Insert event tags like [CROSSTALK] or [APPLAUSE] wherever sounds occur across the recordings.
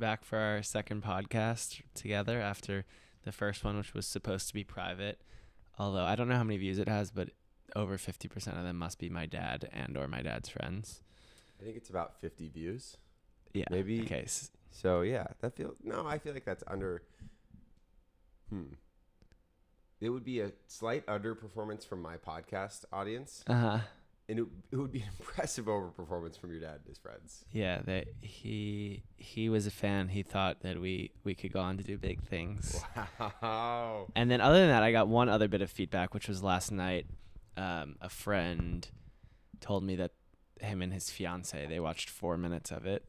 back for our second podcast together after the first one, which was supposed to be private. Although I don't know how many views it has, but over 50% of them must be my dad and or my dad's friends. I think it's about 50 views. Yeah. Maybe- Okay. So yeah, that feels no, I feel like that's under. Hmm. It would be a slight underperformance from my podcast audience, Uh-huh. And it, it would be an [LAUGHS] impressive overperformance from your dad and his friends. Yeah, that he he was a fan. He thought that we we could go on to do big things. Wow. And then other than that, I got one other bit of feedback, which was last night. Um, a friend told me that him and his fiance they watched four minutes of it,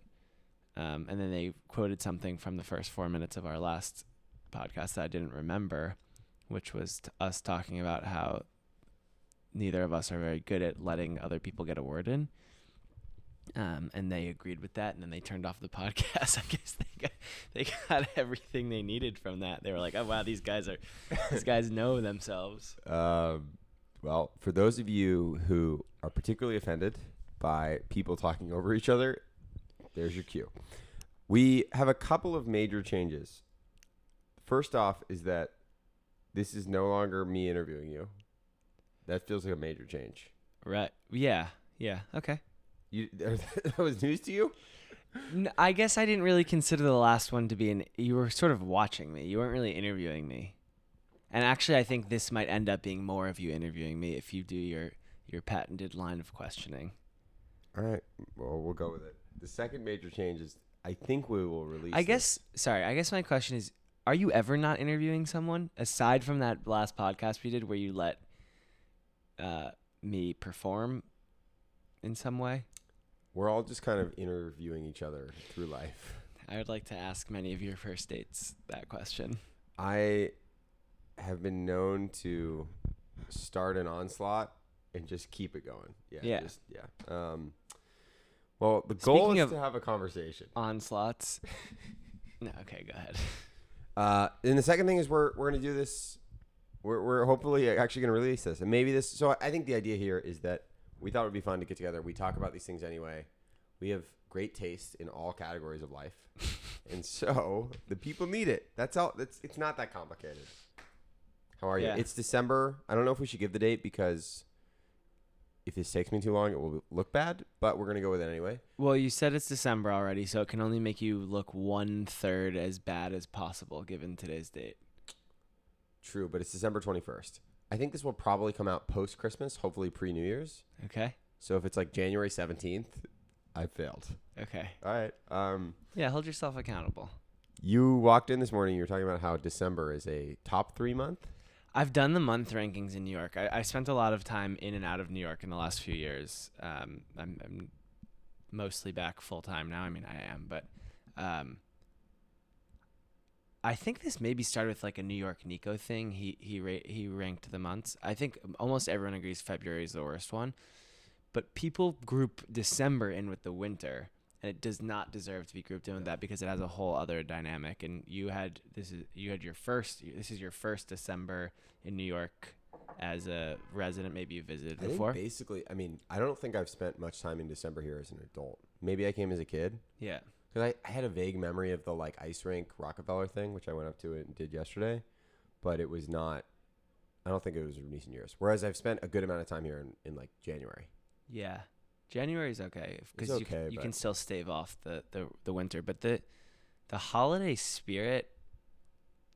um, and then they quoted something from the first four minutes of our last podcast that I didn't remember, which was t- us talking about how neither of us are very good at letting other people get a word in. Um, and they agreed with that, and then they turned off the podcast. [LAUGHS] I guess they got they got [LAUGHS] everything they needed from that. They were like, "Oh wow, these guys are these guys [LAUGHS] know themselves." Um, well, for those of you who are particularly offended by people talking over each other, there's your cue. We have a couple of major changes. First off, is that this is no longer me interviewing you. That feels like a major change. Right? Yeah. Yeah. Okay. You [LAUGHS] that was news to you? I guess I didn't really consider the last one to be an. You were sort of watching me. You weren't really interviewing me. And actually, I think this might end up being more of you interviewing me if you do your your patented line of questioning. All right. Well, we'll go with it. The second major change is I think we will release. I this- guess. Sorry. I guess my question is: Are you ever not interviewing someone aside from that last podcast we did where you let uh, me perform in some way? we're all just kind of interviewing each other through life. I would like to ask many of your first dates that question. I have been known to start an onslaught and just keep it going. Yeah. Yeah. Just, yeah. Um, well, the goal is to have a conversation. Onslaughts. [LAUGHS] no, okay, go ahead. Uh, and the second thing is we're we're gonna do this. We're we're hopefully actually gonna release this, and maybe this. So I think the idea here is that we thought it would be fun to get together. We talk about these things anyway. We have great taste in all categories of life, [LAUGHS] and so the people need it. That's all. That's it's not that complicated. How are you? Yeah. It's December. I don't know if we should give the date because if this takes me too long, it will look bad. But we're gonna go with it anyway. Well, you said it's December already, so it can only make you look one third as bad as possible given today's date. True, but it's December twenty first. I think this will probably come out post Christmas, hopefully pre New Year's. Okay. So if it's like January 17th, I failed. Okay. All right. Um, Yeah, hold yourself accountable. you walked in this morning. You were talking about how December is a top three month. I've done the month rankings in New York. I, I spent a lot of time in and out of New York in the last few years. Um, I'm, I'm mostly back full time now. I mean, I am, but um, I think this maybe started with like a New York Nico thing. He he ra- he ranked the months. I think almost everyone agrees February is the worst one, but people group December in with the winter, and it does not deserve to be grouped in with that because it has a whole other dynamic. And you had this is you had your first. This is your first December in New York as a resident. Maybe you visited I before. basically, I mean, I don't think I've spent much time in December here as an adult. Maybe I came as a kid Yeah. Because I, I had a vague memory of the like ice rink Rockefeller thing, which I went up to and did yesterday, but it was not. I don't think it was in recent years. Whereas I've spent a good amount of time here in, in like January. Yeah, January is okay because you, okay, can, you can still stave off the, the, the winter, but the the holiday spirit,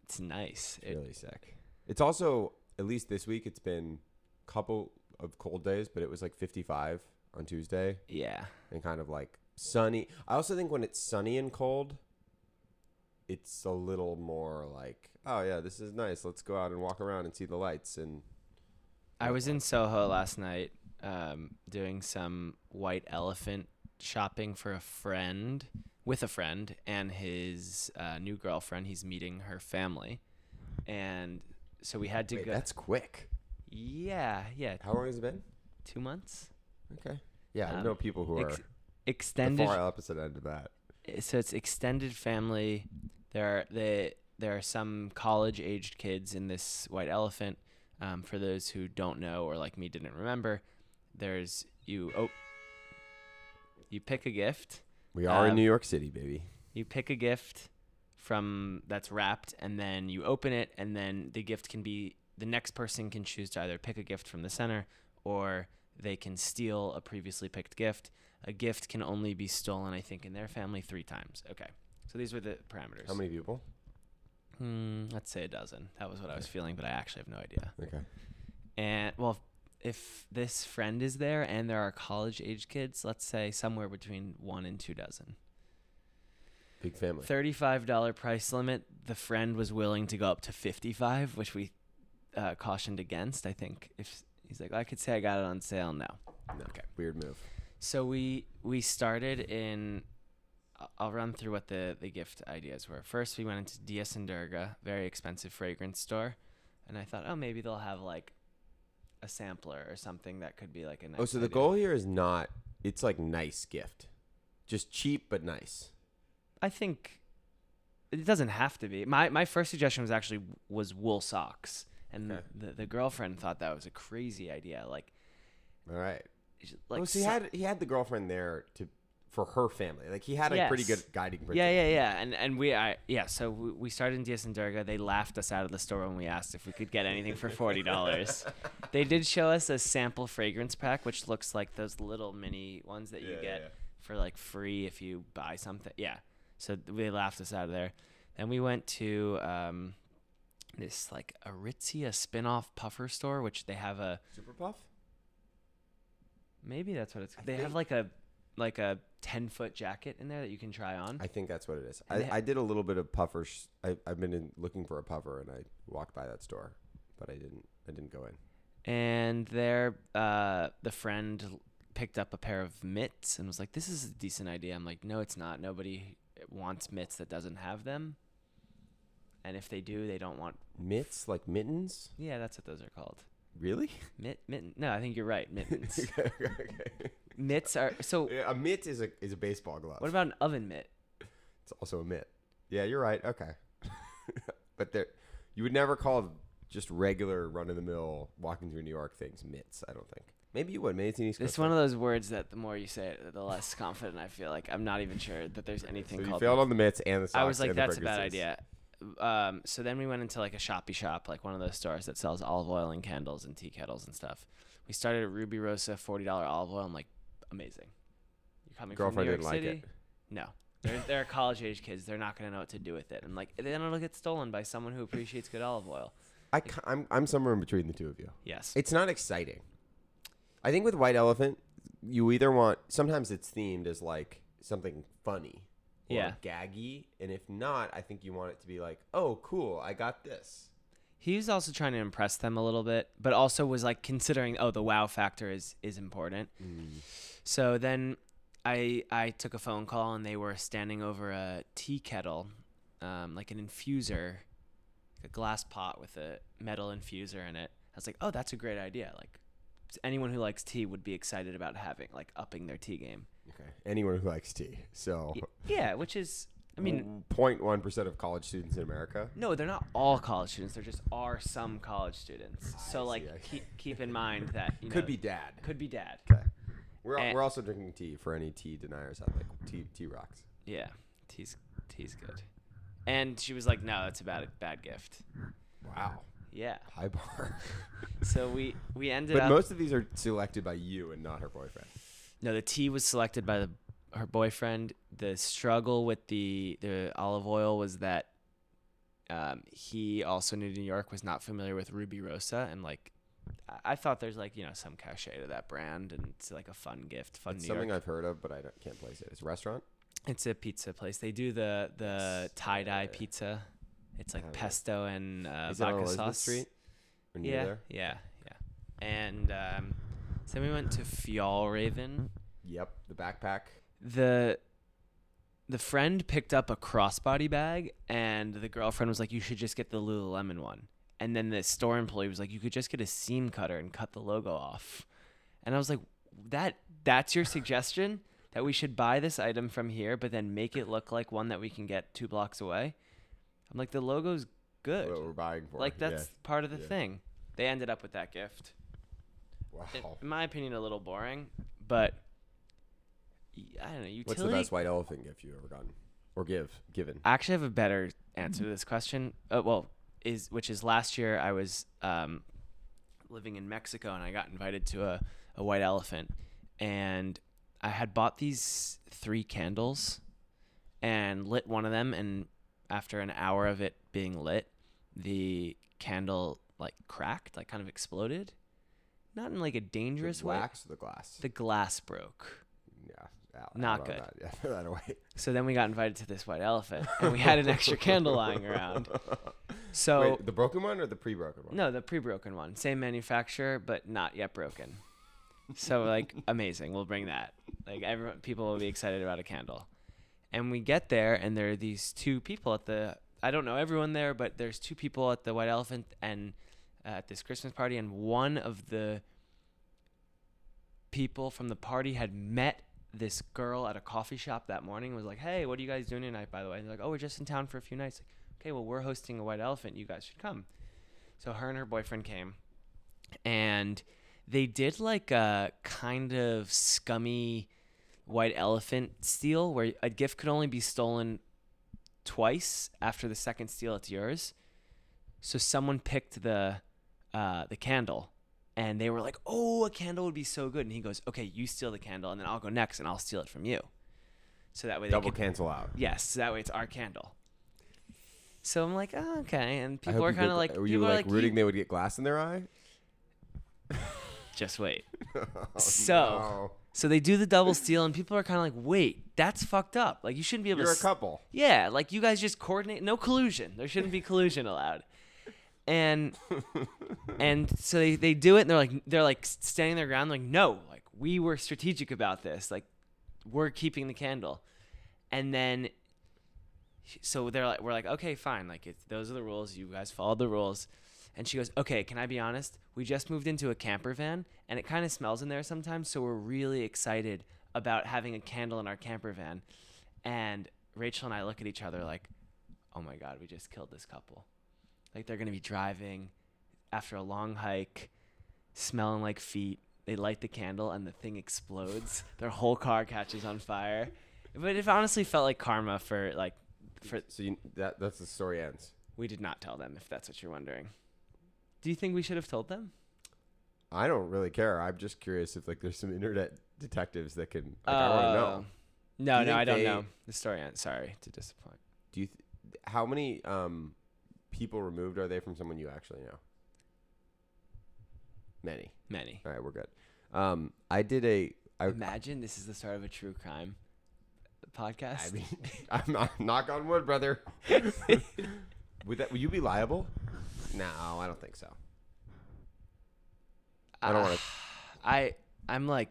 it's nice. It's It, really sick. It's also at least this week. It's been a couple of cold days, but it was like 55 on Tuesday yeah, and kind of like sunny. I also think when it's sunny and cold, it's a little more like, oh yeah, this is nice. Let's go out and walk around and see the lights. And I was in Soho last night, um, doing some white elephant shopping for a friend with a friend and his uh, new girlfriend. He's meeting her family, and so we had to Wait, go. that's quick. yeah, yeah, How long has it been? two months. Okay. Yeah, I Um, know people who are Ex- the extended far opposite end of that. So it's extended family. There are the there are some college aged kids in this white elephant. Um, for those who don't know or like me didn't remember, there's you oh you pick a gift. We are in Um, New York City, baby. You pick a gift from that's wrapped, and then you open it, and then the gift can be the next person can choose to either pick a gift from the center or they can steal a previously picked gift. A gift can only be stolen, I think, in their family three times. Okay, so these were the parameters. How many people? Hmm, let's say a dozen. That was what I was feeling, but I actually have no idea. Okay. And well, if this friend is there and there are college age kids, let's say somewhere between one and two dozen. Big family. Thirty-five dollar price limit. The friend was willing to go up to fifty-five, which we uh, cautioned against. I think if he's like, I could say I got it on sale now. No. Okay. Weird move. So we we started in. I'll run through what the the gift ideas were. First, we went into D.S. and Durga, very expensive fragrance store, and I thought, oh, maybe they'll have like a sampler or something that could be like a nice. Oh, so the idea. goal here is not. It's like nice gift, just cheap but nice. I think it doesn't have to be. My my first suggestion was actually was wool socks, and Okay. the the girlfriend thought that was a crazy idea. Like, All right. Like oh, so he had he had the girlfriend there to for her family. Like he had a pretty good guiding principle. Yeah, yeah, yeah, and and we, I, yeah. So we, we started in D.S. and Durga. They laughed us out of the store when we asked if we could get anything for forty dollars. [LAUGHS] they did show us a sample fragrance pack, which looks like those little mini ones that you yeah, get yeah. for like free if you buy something. Yeah. So they laughed us out of there. Then we went to um, this like Aritzia spin-off puffer store, which they have a Super Puff. Maybe that's what it's. I They have like a like a ten foot jacket in there that you can try on. I think that's what it is. I, ha- I did a little bit of puffers. I, I've been in, looking for a puffer, and I walked by that store, but I didn't. I didn't go in. and there uh the friend picked up a pair of mitts and was like this is a decent idea i'm like no it's not nobody wants mitts that doesn't have them and if they do they don't want Mitts like mittens. yeah that's what those are called Really? mitt mitten no i think you're right mittens [LAUGHS] okay, okay. mitts are so Yeah, a mitt is a is a baseball glove. what about an oven mitt It's also a mitt. Yeah, you're right. Okay. [LAUGHS] but there, you would never call just regular run of the mill walking through New York things mitts. I don't think. Maybe you would. Maybe it's an East it's one of thing. those words that the more you say it the less confident i feel like i'm not even sure that there's anything So you called failed on the mitts and the socks. I was like, and the that's a bad idea. Um, so then we went into like a shoppy shop, like one of those stores that sells olive oil and candles and tea kettles and stuff. We started at Rubirosa, forty dollar olive oil. I'm like, amazing. You're coming Girlfriend from New York didn't like it. No, they're they're [LAUGHS] college age kids. They're not gonna know what to do with it. And like, then it'll get stolen by someone who appreciates good olive oil. I, ca- I'm I'm somewhere in between the two of you. Yes. It's not exciting. I think with White Elephant, you either want sometimes it's themed as like something funny or Yeah. gaggy, and if not, I think you want it to be like, oh, cool, I got this. He was also trying to impress them a little bit, but also was like considering, oh, the wow factor is is important. So then I I took a phone call and they were standing over a tea kettle, um, like an infuser, a glass pot with a metal infuser in it. I was like, oh, that's a great idea. Like anyone who likes tea would be excited about having like upping their tea game. Okay. Anyone who likes tea. So, Yeah, which is I mean, 0.1 percent of college students in America. no, they're not all college students. There just are some college students. So like see, I- keep keep in mind that you [LAUGHS] Could know, be dad. could be dad. Okay. We're, And- we're also drinking tea for any tea deniers out there. Tea, tea rocks. Yeah, tea's tea's good. And she was like, "No, that's a bad bad gift." Wow. Yeah. High bar. [LAUGHS] So we we ended but up. most of these are selected by you and not her boyfriend. No, the tea was selected by the her boyfriend. The struggle with the the olive oil was that um, he also knew New York was not familiar with Rubirosa, and like I- thought there's like you know some cachet to that brand, and it's like a fun gift, fun It's New something York. I've heard of, but I don't, can't place it. It's a restaurant. It's a pizza place. They do the the tie dye pizza. It's like pesto and uh, Is it on vodka sauce. Street? Yeah, there? yeah, yeah. And um, so we went to Fjallraven. Yep. The backpack. The the friend picked up a crossbody bag, and the girlfriend was like, "You should just get the Lululemon one." And then the store employee was like, "You could just get a seam cutter and cut the logo off." And I was like, "That that's your suggestion that we should buy this item from here, but then make it look like one that we can get two blocks away." I'm like, "The logo's good. What we're buying for. like that's part of the yeah. thing." They ended up with that gift Yeah. Wow. in my opinion, a little boring, but I don't know. Utility. What's the best white elephant gift you ever gotten? or give given? I actually have a better answer to this question. Uh, well, is which is last year I was um, living in Mexico and I got invited to a, a white elephant and I had bought these three candles and lit one of them and after an hour of it being lit, the candle like cracked, like kind of exploded. Not in like a dangerous the way. wax or the glass? The glass broke. yeah, out- Not out good. That. Yeah, [LAUGHS] throw that away. So then we got invited to this white elephant and we had an extra candle lying around. [LAUGHS] So Wait, the broken one or the pre-broken one? No, the pre-broken one. Same manufacturer, but not yet broken. So like [LAUGHS] amazing. We'll bring that. Like everyone, people will be excited about a candle. And we get there, and there are these two people at the. I don't know everyone there, but there's two people at the White Elephant and Uh, at this Christmas party, and one of the people from the party had met this girl at a coffee shop that morning. Was like, "Hey, what are you guys doing tonight?" By the way, and they're like, "Oh, we're just in town for a few nights." Like, okay, well, we're hosting a White Elephant. You guys should come. So her and her boyfriend came, and they did like a kind of scummy white elephant steal where a gift could only be stolen twice. After the second steal, it's yours. So someone picked the uh, the candle, and they were like, "Oh, a candle would be so good." And he goes, "Okay, you steal the candle, and then I'll go next, and I'll steal it from you." So that way, they Double could, cancel out. Yes, so that way it's our candle. So I'm like, oh, okay, and people are kind of like, Were you like like, rooting "You- they would get glass in their eye? just wait. [LAUGHS] Oh, So- no. So they do the double steal, and people are kind of like, wait, that's fucked up. Like you shouldn't be able you're to. a couple. Yeah, like you guys just coordinate. No collusion. There shouldn't be collusion allowed. And [LAUGHS] and so they, they do it, and they're like they're like standing their ground, like no, like we were strategic about this, like we're keeping the candle, and then so they're like we're like okay fine, like it's those are the rules. You guys followed the rules. And she goes, okay, can I be honest? We just moved into a camper van and it kind of smells in there sometimes. So we're really excited about having a candle in our camper van. And Rachel and I look at each other like, oh my God, we just killed this couple. Like they're going to be driving after a long hike, smelling like feet. They light the candle and the thing explodes. [LAUGHS] Their whole car catches on fire. But it honestly felt like karma for like, for So you, that that's the story ends. we did not tell them if that's what you're wondering. Do you think we should have told them? I don't really care. I'm just curious if like there's some internet detectives that can. Like, I want to Oh. know. No, Do you no, think I don't they- know. The story ends. Sorry to disappoint. Do you? Th- how many um people removed are they from someone you actually know? Many. Many. All right, we're good. Um, I did a. I, Imagine this is the start of a true crime podcast. I mean, [LAUGHS] I'm not knock on wood, brother. [LAUGHS] would that? Would you be liable? No, I don't think so. I don't want to. [SIGHS] I I'm like,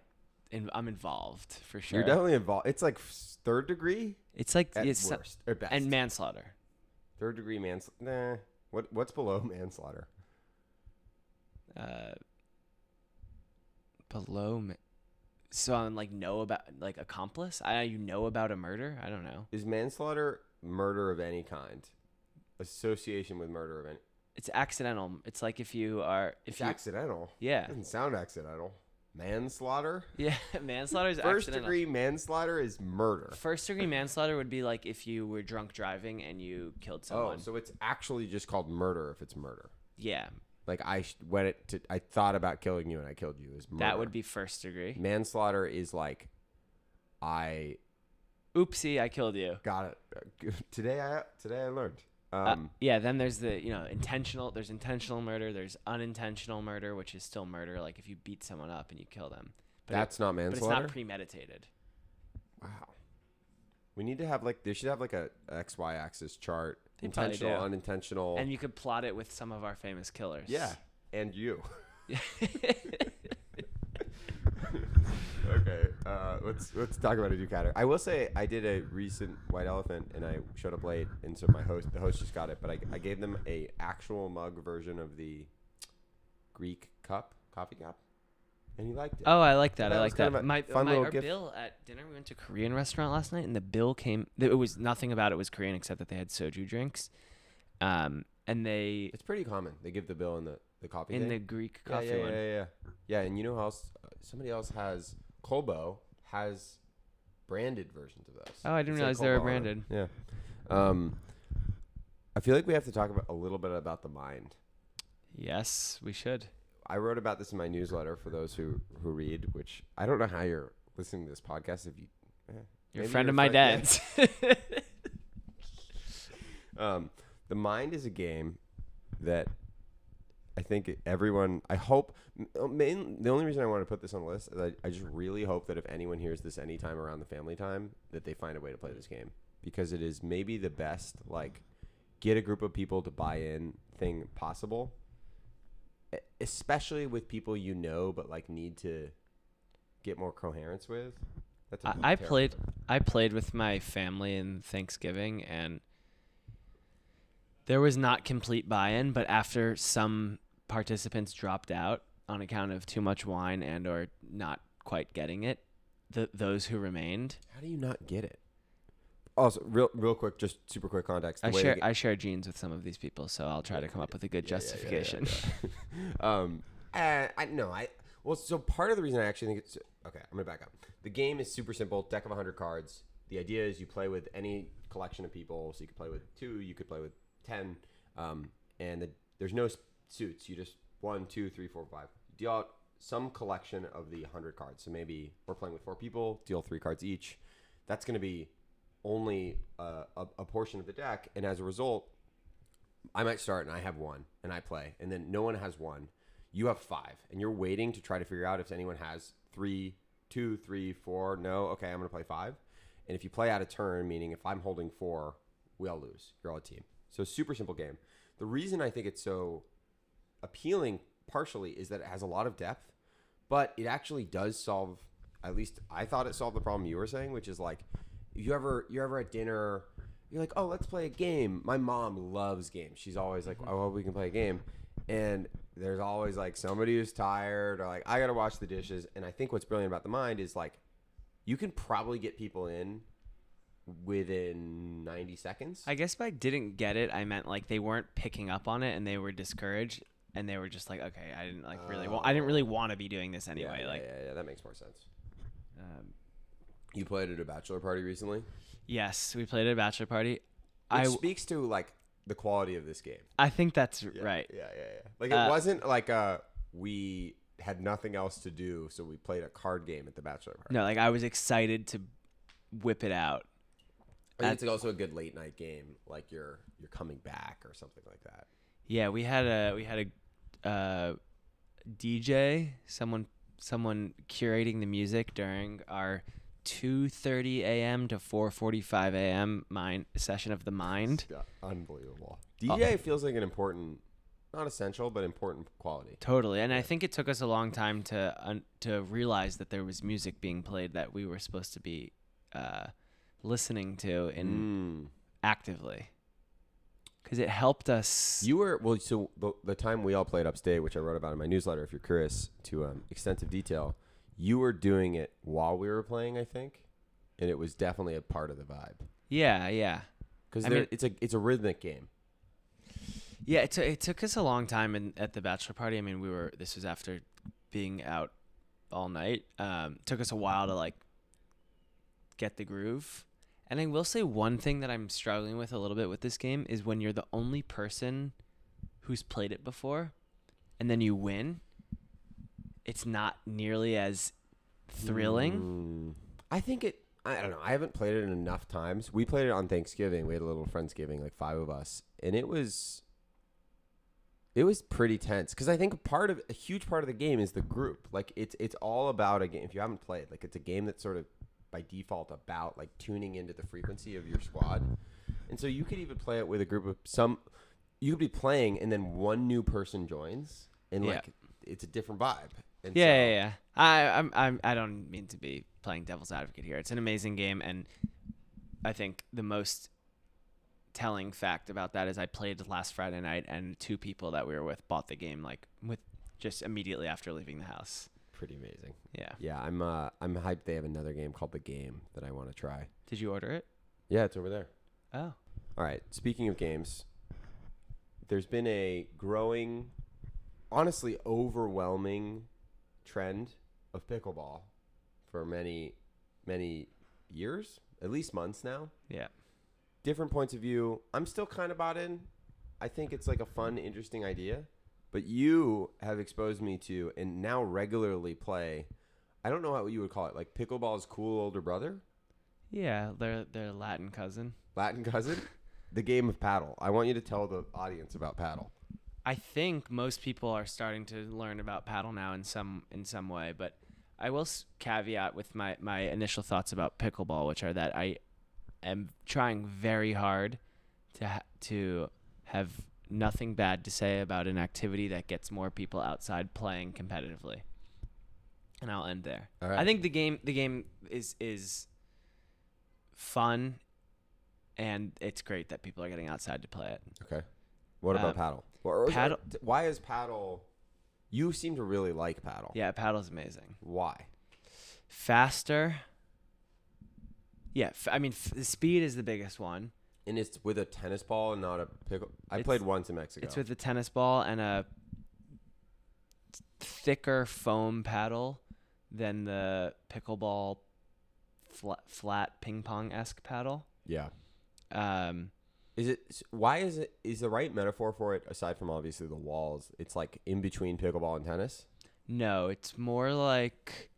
in, I'm involved for sure. You're definitely involved. It's like third degree It's like at it's worst or best. and manslaughter. Third degree manslaughter. [LAUGHS] Nah. What what's below [LAUGHS] manslaughter? Uh, below. Ma- so I'm like know about like accomplice. I you know about a murder. I don't know. Is manslaughter murder of any kind? Association with murder of any? It's accidental. It's like if you are if It's you accidental. yeah It Doesn't sound accidental. Manslaughter. yeah [LAUGHS] manslaughter is First accidental. degree manslaughter is murder. First degree manslaughter would be like if you were drunk driving and you killed oh, someone. Oh, so it's actually just called murder if it's murder. yeah, Like I went it to, I thought about killing you and I killed you is murder. that would be first degree. manslaughter is like I Oopsie, I killed you. got it [LAUGHS] today. I today I learned. Uh, Um, yeah, then there's the you know intentional. There's intentional murder. There's unintentional murder, which is still murder. Like if you beat someone up and you kill them. But it- that's not but it's not premeditated. wow. We need to have like they should have like a x y axis chart. They intentional, unintentional. And you could plot it with some of our famous killers. yeah, and you. [LAUGHS] [LAUGHS] Okay, uh, let's let's talk about a new. I will say I did a recent white elephant, and I showed up late, and so my host, the host, just got it, but I, I gave them a actual mug version of the Greek cup, coffee cup, and he liked it. oh, I like that. I like that. My, fun my our gift. bill at dinner. We went to a Korean restaurant last night, and the bill came. It was nothing about it was Korean except that they had soju drinks, um, and they It's pretty common. They give the bill in the the coffee in thing. the Greek yeah, coffee yeah, one. yeah, yeah, yeah. And you know how else? Uh, somebody else has Colbo has branded versions of those. Oh, I didn't It's realize like they were Cobalt. branded. Yeah. Um, I feel like we have to talk about a little bit about the mind. Yes, we should. I wrote about this in my newsletter for those who who read. Which I don't know how you're listening to this podcast. If you, eh, You're a maybe friend of my yeah. dad's. [LAUGHS] Um, the mind is a game that I think everyone. I hope. uh, Main, the only reason I want to put this on the list is I, I just really hope that if anyone hears this anytime around the family time, that they find a way to play this game because it is maybe the best. Like, get a group of people to buy in thing possible, especially with people you know but like need to get more coherence with. That's a I, played. thing. I played with my family in Thanksgiving, and there was not complete buy-in. But after some participants dropped out on account of too much wine and or not quite getting it, the those who remained, How do you not get it? Also, real real quick, just super quick context. I share I share genes with some of these people, so I'll try to come up with a good Yeah, yeah, yeah, justification. [LAUGHS] um, uh, I no, I well, so part of the reason I actually think it's okay. I'm gonna back up. The game is super simple. Deck of 100 cards. The idea is you play with any collection of people. So you could play with two. You could play with ten. Um, and the, there's no suits. You just one, two, three, four, five. Deal out some collection of the 100 cards. So maybe we're playing with four people. Deal three cards each. That's gonna be only uh, a, a portion of the deck, and as a result, I might start and I have one and I play, and then no one has one. You have five, and you're waiting to try to figure out if anyone has three, two, three, four. No, okay, I'm gonna play five. And if you play out of turn, meaning if I'm holding four, we all lose. You're all a team. So super simple game. The reason I think it's so appealing partially is that it has a lot of depth, but it actually does solve. At least I thought it solved the problem you were saying, which is like, if you ever you're ever at dinner, you're like, oh, let's play a game. My mom loves games. She's always like, mm-hmm. oh, well, we can play a game, and there's always like somebody who's tired or like I gotta wash the dishes. And I think what's brilliant about the mind is like, you can probably get people in within 90 seconds. I guess if I didn't get it, I meant like they weren't picking up on it and they were discouraged and they were just like, okay, I didn't like really, wa- I didn't really want to be doing this anyway. yeah, like, yeah, yeah, that makes more sense. um, You played at a bachelor party recently. yes, we played at a bachelor party. It I, speaks to like the quality of this game. I think that's right. Yeah, yeah, yeah. Like it Uh, wasn't like uh we had nothing else to do, so we played a card game at the bachelor party. No, like I was excited to whip it out. I think it's also a good late night game, like you're you're coming back or something like that. Yeah, we had a we had a uh, DJ, someone someone curating the music during our 2:30 a.m. to 4:45 a.m. mind session of the mind. Yeah, unbelievable. DJ feels like an important, not essential, but important quality. Totally, and I think it took us a long time to un- to realize that there was music being played that we were supposed to be uh, listening to in Mm. actively, because it helped us. You were well. So the, the time we all played upstate, which I wrote about in my newsletter, if you're curious to um, extensive detail, you were doing it while we were playing, I think, and it was definitely a part of the vibe yeah, yeah. because it's a it's a rhythmic game. Yeah, it, t- it took us a long time in, at the bachelor party. I mean, we were this was after being out all night. Um, took us a while to like get the groove. And I will say one thing that I'm struggling with a little bit with this game is when you're the only person who's played it before, and then you win. It's not nearly as thrilling. Mm. I think it. I don't know. I haven't played it enough times. We played it on Thanksgiving. We had a little friendsgiving, like five of us, and it was. It was pretty tense because I think part of a huge part of the game is the group. Like it's it's all about a game. If you haven't played, like it's a game that's sort of by default about like tuning into the frequency of your squad, and so you could even play it with a group of some. You could be playing, and then one new person joins, and Yeah. like it's a different vibe. And Yeah, so- yeah, yeah. I, I'm, I'm, I don't mean to be playing devil's advocate here. It's an amazing game, and I think the most telling fact about that is I played last Friday night, and two people that we were with bought the game like with just immediately after leaving the house. Pretty amazing. Yeah. Yeah, I'm uh I'm hyped they have another game called The Game that I want to try. Did you order it? Yeah, it's over there. Oh. All right, speaking of games, there's been a growing honestly overwhelming trend of pickleball for many many years, at least months now. Yeah. Different points of view. I'm still kind of bought in. I think it's like a fun, interesting idea. But you have exposed me to and now regularly play. I don't know what you would call it, like pickleball's cool older brother, Yeah, their their Latin cousin. Latin cousin, the game of padel. I want you to tell the audience about padel. I think most people are starting to learn about padel now in some in some way, but I will caveat with my my initial thoughts about pickleball, which are that I am trying very hard to ha- to have nothing bad to say about an activity that gets more people outside playing competitively. And I'll end there. Right. I think the game the game is is fun and it's great that people are getting outside to play it. Okay. What about Um, padel? Or- or- padel- Why is padel? You seem to really like padel. Yeah, padel's amazing. Why? faster. Yeah, f- I mean f- the speed is the biggest one. And it's with a tennis ball and not a pickle. I It's- played once in Mexico. It's with a tennis ball and a thicker foam paddle than the pickleball flat, flat ping pong esque paddle. yeah. Um, Is it? s- Why is it? Is the right metaphor for it aside from obviously the walls? It's like in between pickleball and tennis. no, it's more like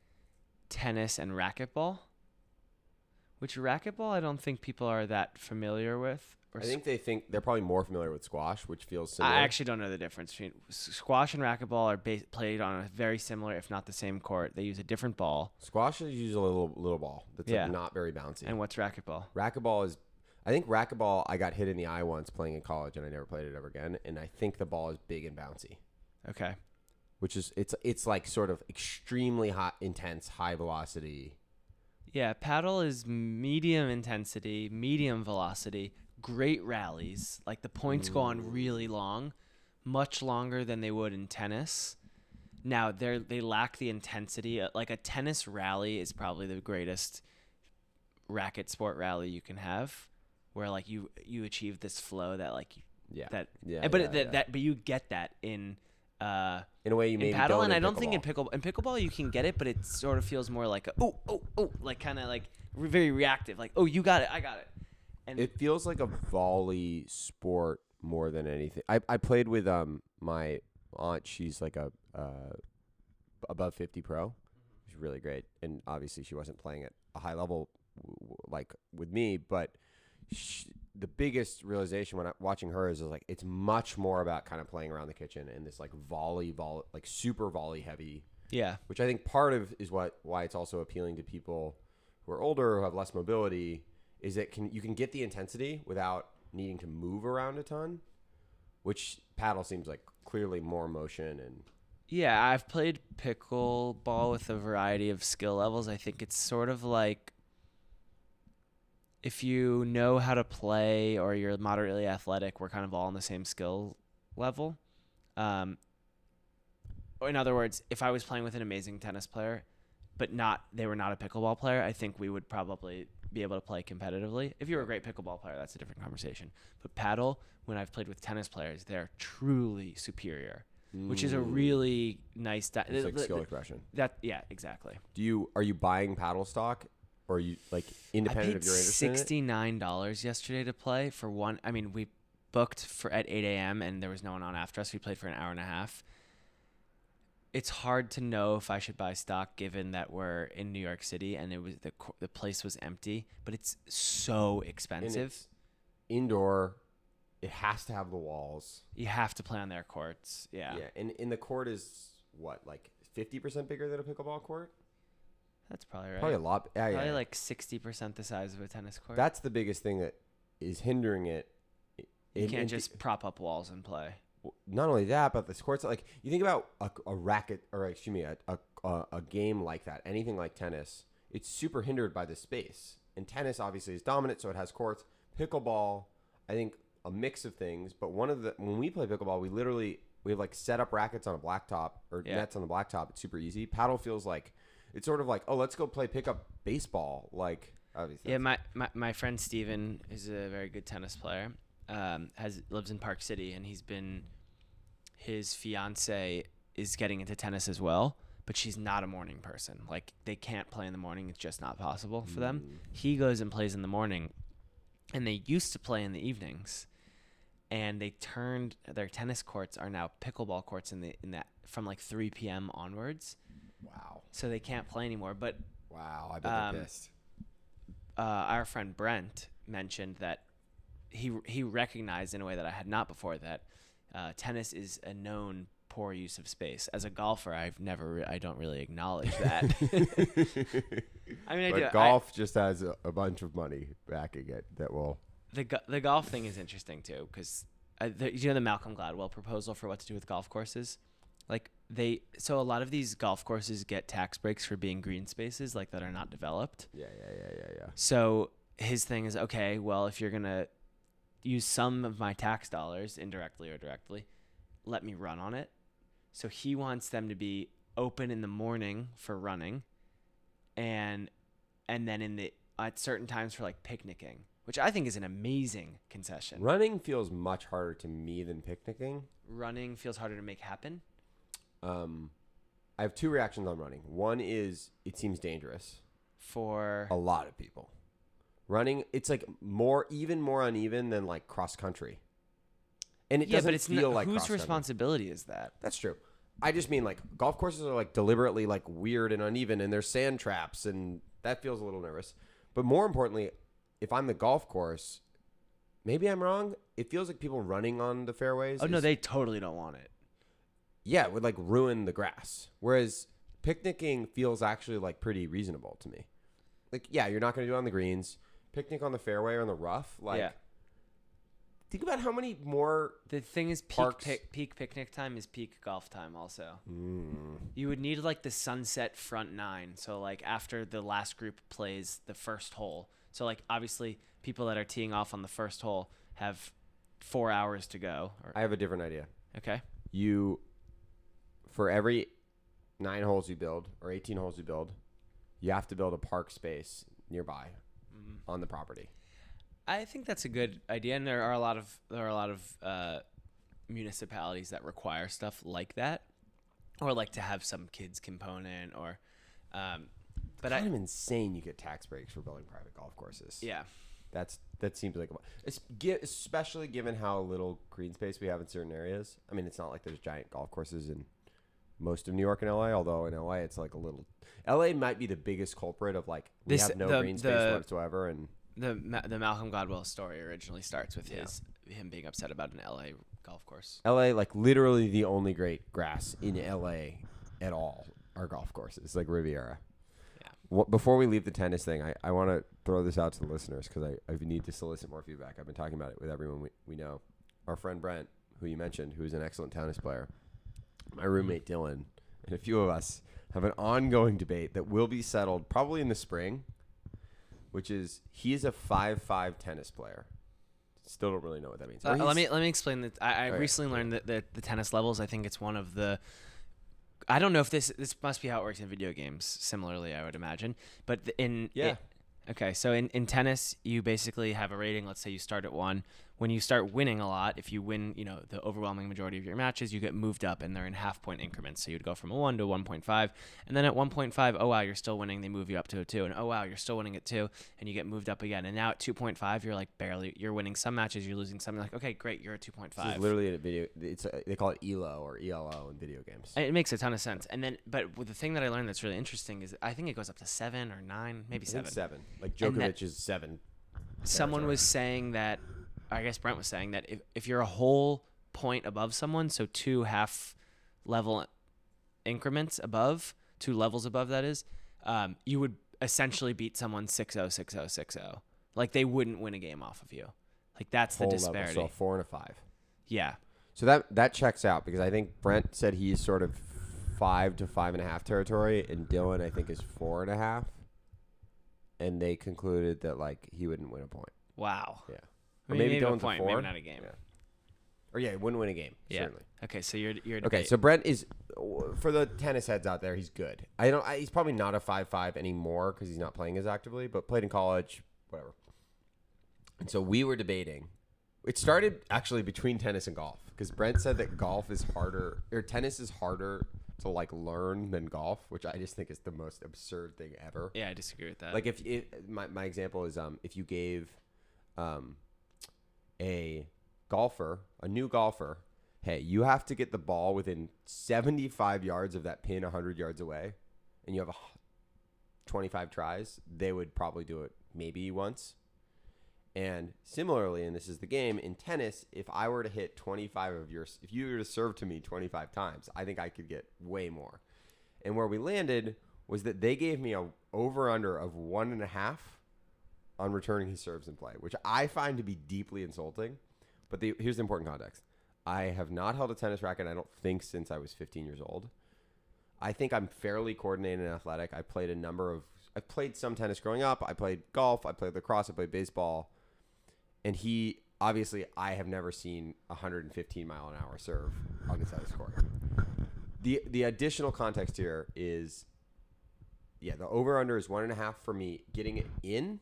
tennis and racquetball. Which racquetball I don't think people are that familiar with. I think they think they're probably more familiar with squash, which feels similar. I actually don't know the difference between squash and racquetball are ba- played on a very similar, if not the same court. They use a different ball. squash is usually a little little ball that's Yeah. like not very bouncy. And what's racquetball? racquetball is. I think racquetball. I got hit in the eye once playing in college, and I never played it ever again. And I think the ball is big and bouncy. Okay. which is it's it's like sort of extremely hot, intense, high velocity. Yeah, padel is medium intensity, medium velocity, great rallies. Like the points go on really long, much longer than they would in tennis. Now they they lack the intensity. Uh, Like a tennis rally is probably the greatest racket sport rally you can have, where like you you achieve this flow that like Yeah, that. yeah, but yeah, that, yeah. that but you get that in. Uh, in a way you in padel, and in I don't think in pickleball. pickle in pickleball you can get it, but it sort of feels more like a oh oh oh like kind of like re- very reactive, like oh you got it, I got it, and It feels like a volley sport more than anything. I, I played with um my aunt. She's like a uh, above fifty pro. She's really great, and obviously she wasn't playing at a high level w- w- like with me. But sh the biggest realization when I, watching her is, is like it's much more about kind of playing around the kitchen and this like volley volley like super volley heavy yeah, which I think part of is what why it's also appealing to people who are older who have less mobility is that can you can get the intensity without needing to move around a ton, which padel seems like clearly more motion and yeah. I've played pickleball with a variety of skill levels. I think it's sort of like if you know how to play or you're moderately athletic, we're kind of all on the same skill level. Um, or in other words, if I was playing with an amazing tennis player, but not they were not a pickleball player, I think we would probably be able to play competitively. If you were a great pickleball player, that's a different conversation. But padel, when I've played with tennis players, they're truly superior, which is a Mm. really nice. Di- it's like th- skill th- expression. that yeah, exactly. Do you are you buying padel stock or are you like I independent paid of your interest sixty nine dollars yesterday to play for one. I mean, we booked for at eight a.m. and there was no one on after us. We played for an hour and a half. It's hard to know if I should buy stock given that we're in New York City and it was the the place was empty, but it's so expensive. it's indoor. It has to have the walls. You have to play on their courts. Yeah, Yeah, and, and the court is what like fifty percent bigger than a pickleball court. That's probably right. Probably a lot. Yeah, Probably yeah. like sixty percent the size of a tennis court. That's the biggest thing that is hindering it. you In- can't in- just prop up walls and play. not only that, but the courts like you think about a, a racket or excuse me, a, a a game like that, anything like tennis, it's super hindered by the space. And tennis obviously is dominant, so it has courts. Pickleball, I think a mix of things, but one of the when we play pickleball, we literally we have like set up rackets on a blacktop or Yeah. nets on the blacktop. It's super easy. Padel feels like it's sort of like oh, let's go play pickup baseball. Like obviously, Yeah, my, my, my friend Steven is a very good tennis player. Um, has lives in Park City, and he's been his fiance is getting into tennis as well. but she's not a morning person. Like they can't play in the morning; it's just not possible for them. Mm. He goes and plays in the morning, and they used to play in the evenings, and they turned their tennis courts are now pickleball courts in the in that from like 3 p.m. onwards, Wow. So they can't play anymore. But Wow. I bet Um, they're pissed. uh, our friend Brent mentioned that he he recognized in a way that I had not before that uh, tennis is a known poor use of space. As a golfer, I've never re- I don't really acknowledge that. [LAUGHS] [LAUGHS] I mean, I but do. I- golf just has a, a bunch of money backing it that will. the go- the golf thing is interesting too because uh, you know the Malcolm Gladwell proposal for what to do with golf courses, like they so a lot of these golf courses get tax breaks for being green spaces like that are not developed. Yeah, yeah, yeah, yeah, yeah. So his thing is okay. Well, if you're gonna use some of my tax dollars indirectly or directly, let me run on it. So he wants them to be open in the morning for running, and and then in the at certain times for like picnicking, which I think is an amazing concession. Running feels much harder to me than picnicking. Running feels harder to make happen. Um, I have two reactions on running. One is it seems dangerous. For A lot of people. Running, it's like more, even more uneven than like cross country. And it yeah, doesn't but it's feel not, like whose cross-country. responsibility is that? That's true. I just mean like golf courses are like deliberately like weird and uneven, and there's sand traps, and that feels a little nervous. But more importantly, if I'm the golf course, maybe I'm wrong. It feels like people running on the fairways. Oh no, they totally don't want it. Yeah, it would like ruin the grass. Whereas picnicking feels actually like pretty reasonable to me. Like, yeah, you're not going to do it on the greens. Picnic on the fairway or on the rough. Like, yeah. think about how many more. The thing is, peak Parks. pic, peak picnic time is peak golf time. Also, Mm, you would need like the sunset front nine. So like after the last group plays the first hole. So like obviously people that are teeing off on the first hole have four hours to go. Or, I have a different idea. okay. You, for every nine holes you build or 18 holes you build, you have to build a park space nearby Mm. on the property. I think that's a good idea, and there are a lot of there are a lot of uh, municipalities that require stuff like that, or like to have some kids component, or. Um, but kind I of insane you get tax breaks for building private golf courses. yeah. That's that seems like a, it's, especially given how little green space we have in certain areas. I mean, it's not like there's giant golf courses in most of New York and LA. Although in LA, it's like a little. LA might be the biggest culprit of like we This- have no the- green space the- whatsoever, and The Ma- the Malcolm Gladwell story originally starts with his him being upset about an LA golf course. LA like literally the only great grass in LA at all are golf courses like Riviera. Yeah. Before we leave the tennis thing, I, I want to throw this out to the listeners because I, I need to solicit more feedback. I've been talking about it with everyone we, we know. Our friend Brent, who you mentioned, who is an excellent tennis player, my roommate Dylan, and a few of us have an ongoing debate that will be settled probably in the spring, which is he is a 5 5 tennis player. Still don't really know what that means. Uh, let me let me explain that. I, I Okay. recently learned that the, the tennis levels. I think it's one of the. I don't know if this this must be how it works in video games. Similarly, I would imagine, but in Yeah. it- okay, so in in tennis, you basically have a rating. Let's say you start at one. When you start winning a lot, if you win, you know the overwhelming majority of your matches, you get moved up, and they're in half point increments. So you'd go from a one to one point five, and then at one point five, oh wow, you're still winning. They move you up to a two, and oh wow, you're still winning at two, and you get moved up again. And now at two point five, you're like barely. You're winning some matches, you're losing some. You're like okay, great, you're at two point This is literally a video. It's a, they call it ELO or ELO in video games. It makes a ton of sense. And then, but the thing that I learned that's really interesting is I think it goes up to seven or nine, maybe seven. seven. Like And Djokovic is seven. Someone was saying that, I guess Brent was saying that if, if you're a whole point above someone, so two half level increments above, two levels above that is, um, you would essentially beat someone 6 0, 6 0, 6 0. Like they wouldn't win a game off of you. Like that's the disparity. level, so a four and a five. yeah. So that that checks out because I think Brent said he's sort of five to five and a half territory, and Dylan I think is four and a half. And they concluded that like he wouldn't win a point. Wow. Yeah. I Or mean, maybe maybe, a Dylan's a point, four? maybe not a game. Yeah. Or yeah, he wouldn't win a game. Yeah. Certainly. Okay, so you're you're Okay, so Brent is for the tennis heads out there. He's good. I don't. I, he's probably not a five five anymore because he's not playing as actively, but played in college, whatever. And so we were debating. It started actually between tennis and golf because Brent said that golf is harder or tennis is harder to like learn than golf, which I just think is the most absurd thing ever. Yeah, I disagree with that. Like if it, my my example is um if you gave um a golfer, a new golfer, hey, you have to get the ball within 75 yards of that pin 100 yards away and you have a h- 25 tries, they would probably do it maybe once. And similarly, and this is the game in tennis, if I were to hit 25 of your, if you were to serve to me 25 times, I think I could get way more. And where we landed was that they gave me a over under of one and a half on returning his serves in play, which I find to be deeply insulting. But the, here's the important context: I have not held a tennis racket. I don't think since I was 15 years old. I think I'm fairly coordinated and athletic. I played a number of. I played some tennis growing up. I played golf. I played lacrosse. I played baseball. And he obviously, I have never seen a 115 mile an hour serve on the tennis court. The the additional context here is, yeah, the over under is one and a half for me getting it in.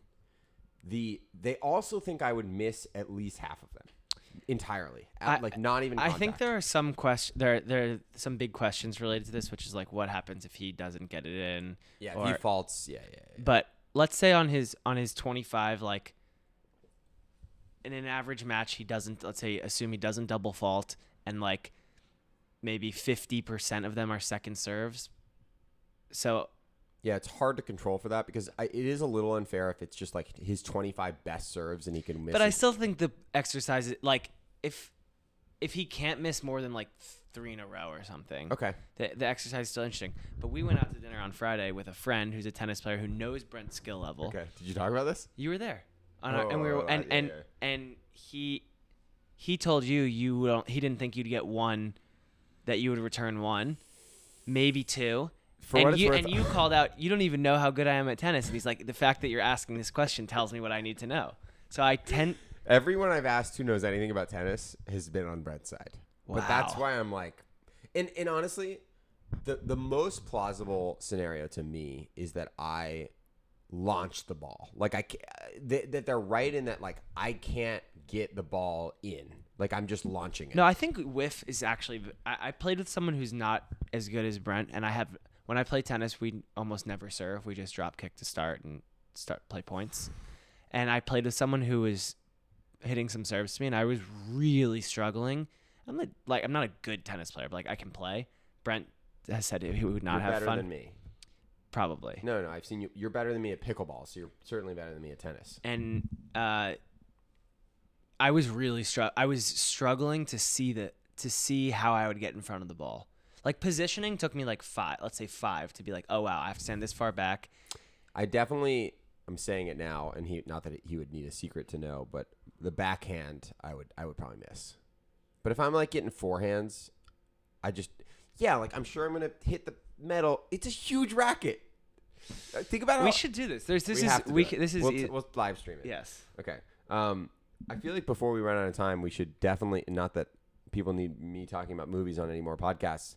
The they also think I would miss at least half of them entirely, I- like not even. I think there are some question there there are some big questions related to this, which is like what happens if he doesn't get it in. Yeah, if or- he faults. Yeah, yeah, yeah. But let's say on his on his 25 like in an average match he doesn't let's say assume he doesn't double fault and like maybe 50% of them are second serves. So Yeah, it's hard to control for that because I, it is a little unfair if it's just like his 25 best serves and he can miss. but I his- still think the exercise is like if if he can't miss more than like 3 in a row or something. okay. The, the exercise is still interesting. But we went out to dinner on Friday with a friend who's a tennis player who knows Brent's skill level. Okay. Did you talk about this? You were there, on our, and we Oh, were, and yeah, and yeah. and he he told you you don't. He didn't think you'd get one, that you would return one, maybe two. For and what it's you worth- and you [LAUGHS] called out. You don't even know how good I am at tennis, and he's like, the fact that you're asking this question tells me what I need to know. So I tend. Everyone I've asked who knows anything about tennis has been on Brett's side. Wow. But that's why I'm like, and and honestly, the the most plausible scenario to me is that I launch the ball. Like I that, that they're right in that like I can't get the ball in. Like I'm just launching it. No, I think whiff is actually. I, I played with someone who's not as good as Brent, and I have. When I play tennis, we almost never serve. We just drop kick to start and start play points. And I played with someone who was hitting some serves to me, and I was really struggling. I'm like, like I'm not a good tennis player, but like I can play. Brent has said he would not You're have better fun. than me. Probably. No, no, I've seen you. You're better than me at pickleball, so you're certainly better than me at tennis. and uh, I was really str- I was struggling to see the to see how I would get in front of the ball. Like positioning took me like five, let's say five, to be like, oh wow, I have to stand this far back. I definitely I'm saying it now, and he not that he would need a secret to know, but the backhand I would I would probably miss. But if I'm like getting forehands, I just yeah, like I'm sure I'm gonna hit the metal. It's a huge racket. Uh, Think about it. We should do this. There's this we is we do ca- it. this is we'll, we'll live stream it. yes. Okay. Um, I feel like before we run out of time, we should definitely not that people need me talking about movies on any more podcasts.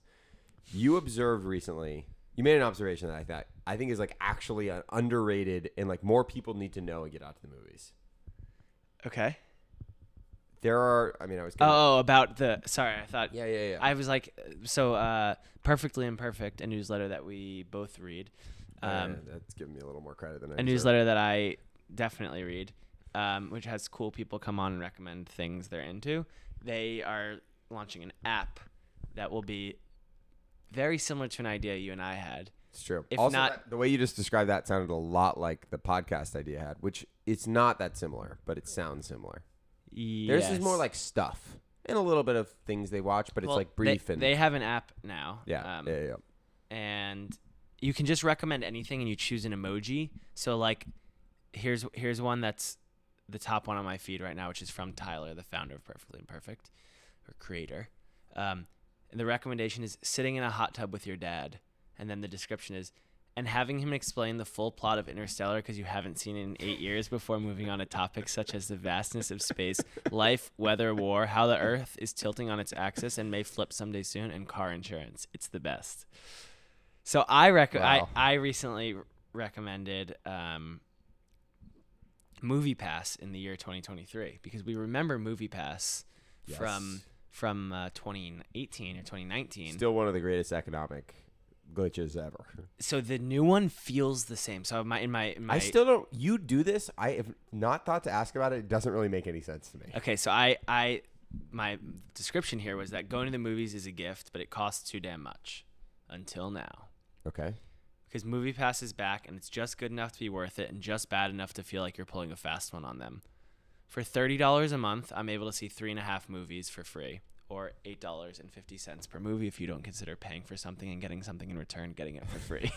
You observed recently. You made an observation that I thought I think is like actually an underrated and like more people need to know and get out to the movies. Okay. There are. I mean, I was. Gonna, Oh, about the sorry, I thought yeah, yeah, yeah. I was like so uh perfectly imperfect, a newsletter that we both read. Oh, yeah, Um that's giving me a little more credit than I a deserve. newsletter that I definitely read, um, which has cool people come on and recommend things they're into. They are launching an app that will be very similar to an idea you and I had. It's true. If also, not- that- the way you just described that sounded a lot like the podcast idea had, which it's not that similar, but it sounds similar. Theirs is more like stuff and a little bit of things they watch, but it's Well, like brief they, and they have an app now. yeah, um, yeah, yeah. and you can just recommend anything and you choose an emoji. So like here's here's one that's the top one on my feed right now, which is from Tyler, the founder of Perfectly Imperfect or creator. Um, and the recommendation is sitting in a hot tub with your dad, and then the description is and having him explain the full plot of Interstellar because you haven't seen it in eight years before moving on to topics such as the vastness of space, life, weather, war, how the Earth is tilting on its axis and may flip someday soon, and car insurance. It's the best. So I rec- Wow. I, I recently recommended um, Movie Pass in the year 2023 because we remember Movie Pass Yes. from from uh, 2018 or 2019. Still one of the greatest economic glitches ever. so the new one feels the same. So my in my, in my I still don't. You do this. I have not thought to ask about it. It doesn't really make any sense to me. Okay, so I I my description here was that going to the movies is a gift, but it costs too damn much until now. Okay. Because Movie Pass is back and it's just good enough to be worth it and just bad enough to feel like you're pulling a fast one on them. For $30 a month, I'm able to see three and a half movies for free, or $8.50 per movie if you don't consider paying for something and getting something in return, getting it for free.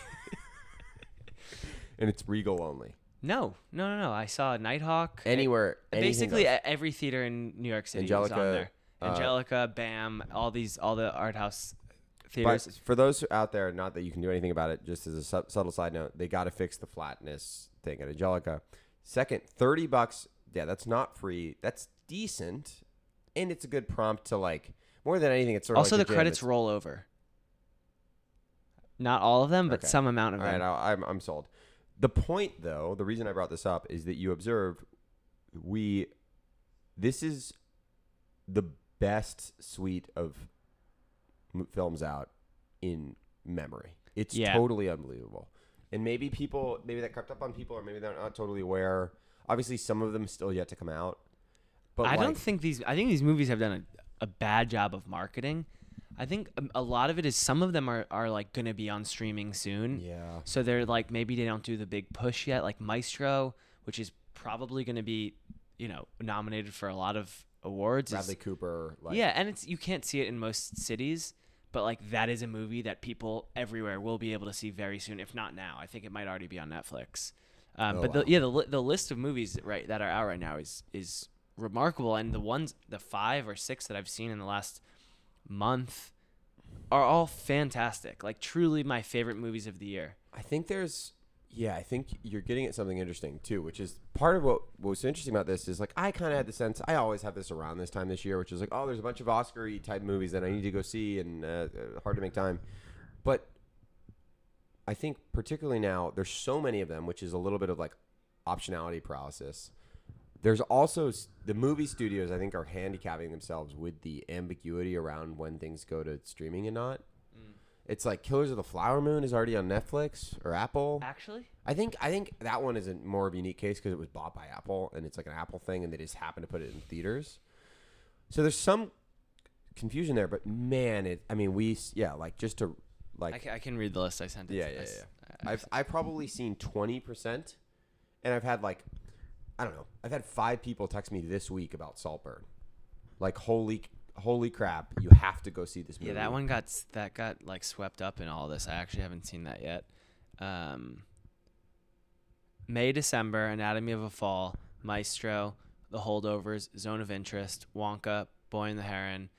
And it's Regal only. no, no, no, no. I saw Nitehawk. Anywhere. Basically, goes. every theater in New York City Angelika, was on there. uh, Angelika, BAM, all these, all the art house But theaters. for those out there, not that you can do anything about it, just as a sub- subtle side note, they got to fix the flatness thing at Angelika. Second, 30 bucks. Yeah, that's not free. That's decent. And it's a good prompt to like, more than anything, it's sort of also, like the credits It's- roll over. Not all of them, but Okay. some amount of All right, them. I'll- I'm, I'm sold. The point, though, the reason I brought this up is that you observe we, this is the best suite of films out in memory. It's Yeah. totally unbelievable. And maybe people, maybe that crept up on people, or maybe they're not totally aware. Obviously, some of them still yet to come out. But I like, don't think these. I think these movies have done a, a bad job of marketing. I think um, a lot of it is some of them are, are like going to be on streaming soon. Yeah. So they're like maybe they don't do the big push yet, like Maestro, which is probably going to be, you know, nominated for a lot of awards. is- Bradley Cooper. Like, yeah, and it's you can't see it in most cities, but like that is a movie that people everywhere will be able to see very soon, if not now. I think it might already be on Netflix. Um, Oh, but wow. the, yeah, the, the list of movies right that are out right now is is remarkable, and the ones, the five or six that I've seen in the last month, are all fantastic. Like truly my favorite movies of the year. I think there's yeah, I think you're getting at something interesting too, which is part of what what was interesting about this is like I kind of had the sense I always have this around this time this year, which is like oh, there's a bunch of Oscar-y type movies that I need to go see and uh, uh, hard to make time, but I think particularly now there's so many of them, which is a little bit of like optionality paralysis. There's also the movie studios I think are handicapping themselves with the ambiguity around when things go to streaming and not. Mm. It's like Killers of the Flower Moon is already on Netflix or Apple. Actually, I think I think that one is a more of a unique case because it was bought by Apple and it's like an Apple thing and they just happen to put it in theaters. So there's some confusion there, but man, it. I mean, we yeah, like just to like I, ca- I can read the list I sent. It Yeah, to- yeah, yeah. [LAUGHS] I- I've I've probably seen twenty percent, and I've had like, I don't know, I've had five people text me this week about Saltburn, like holy holy crap, you have to go see this movie. Yeah, that one got that got like swept up in all this. I actually haven't seen that yet. Um, May December, Anatomy of a Fall, Maestro, The Holdovers, Zone of Interest, Wonka, Boy and the Heron,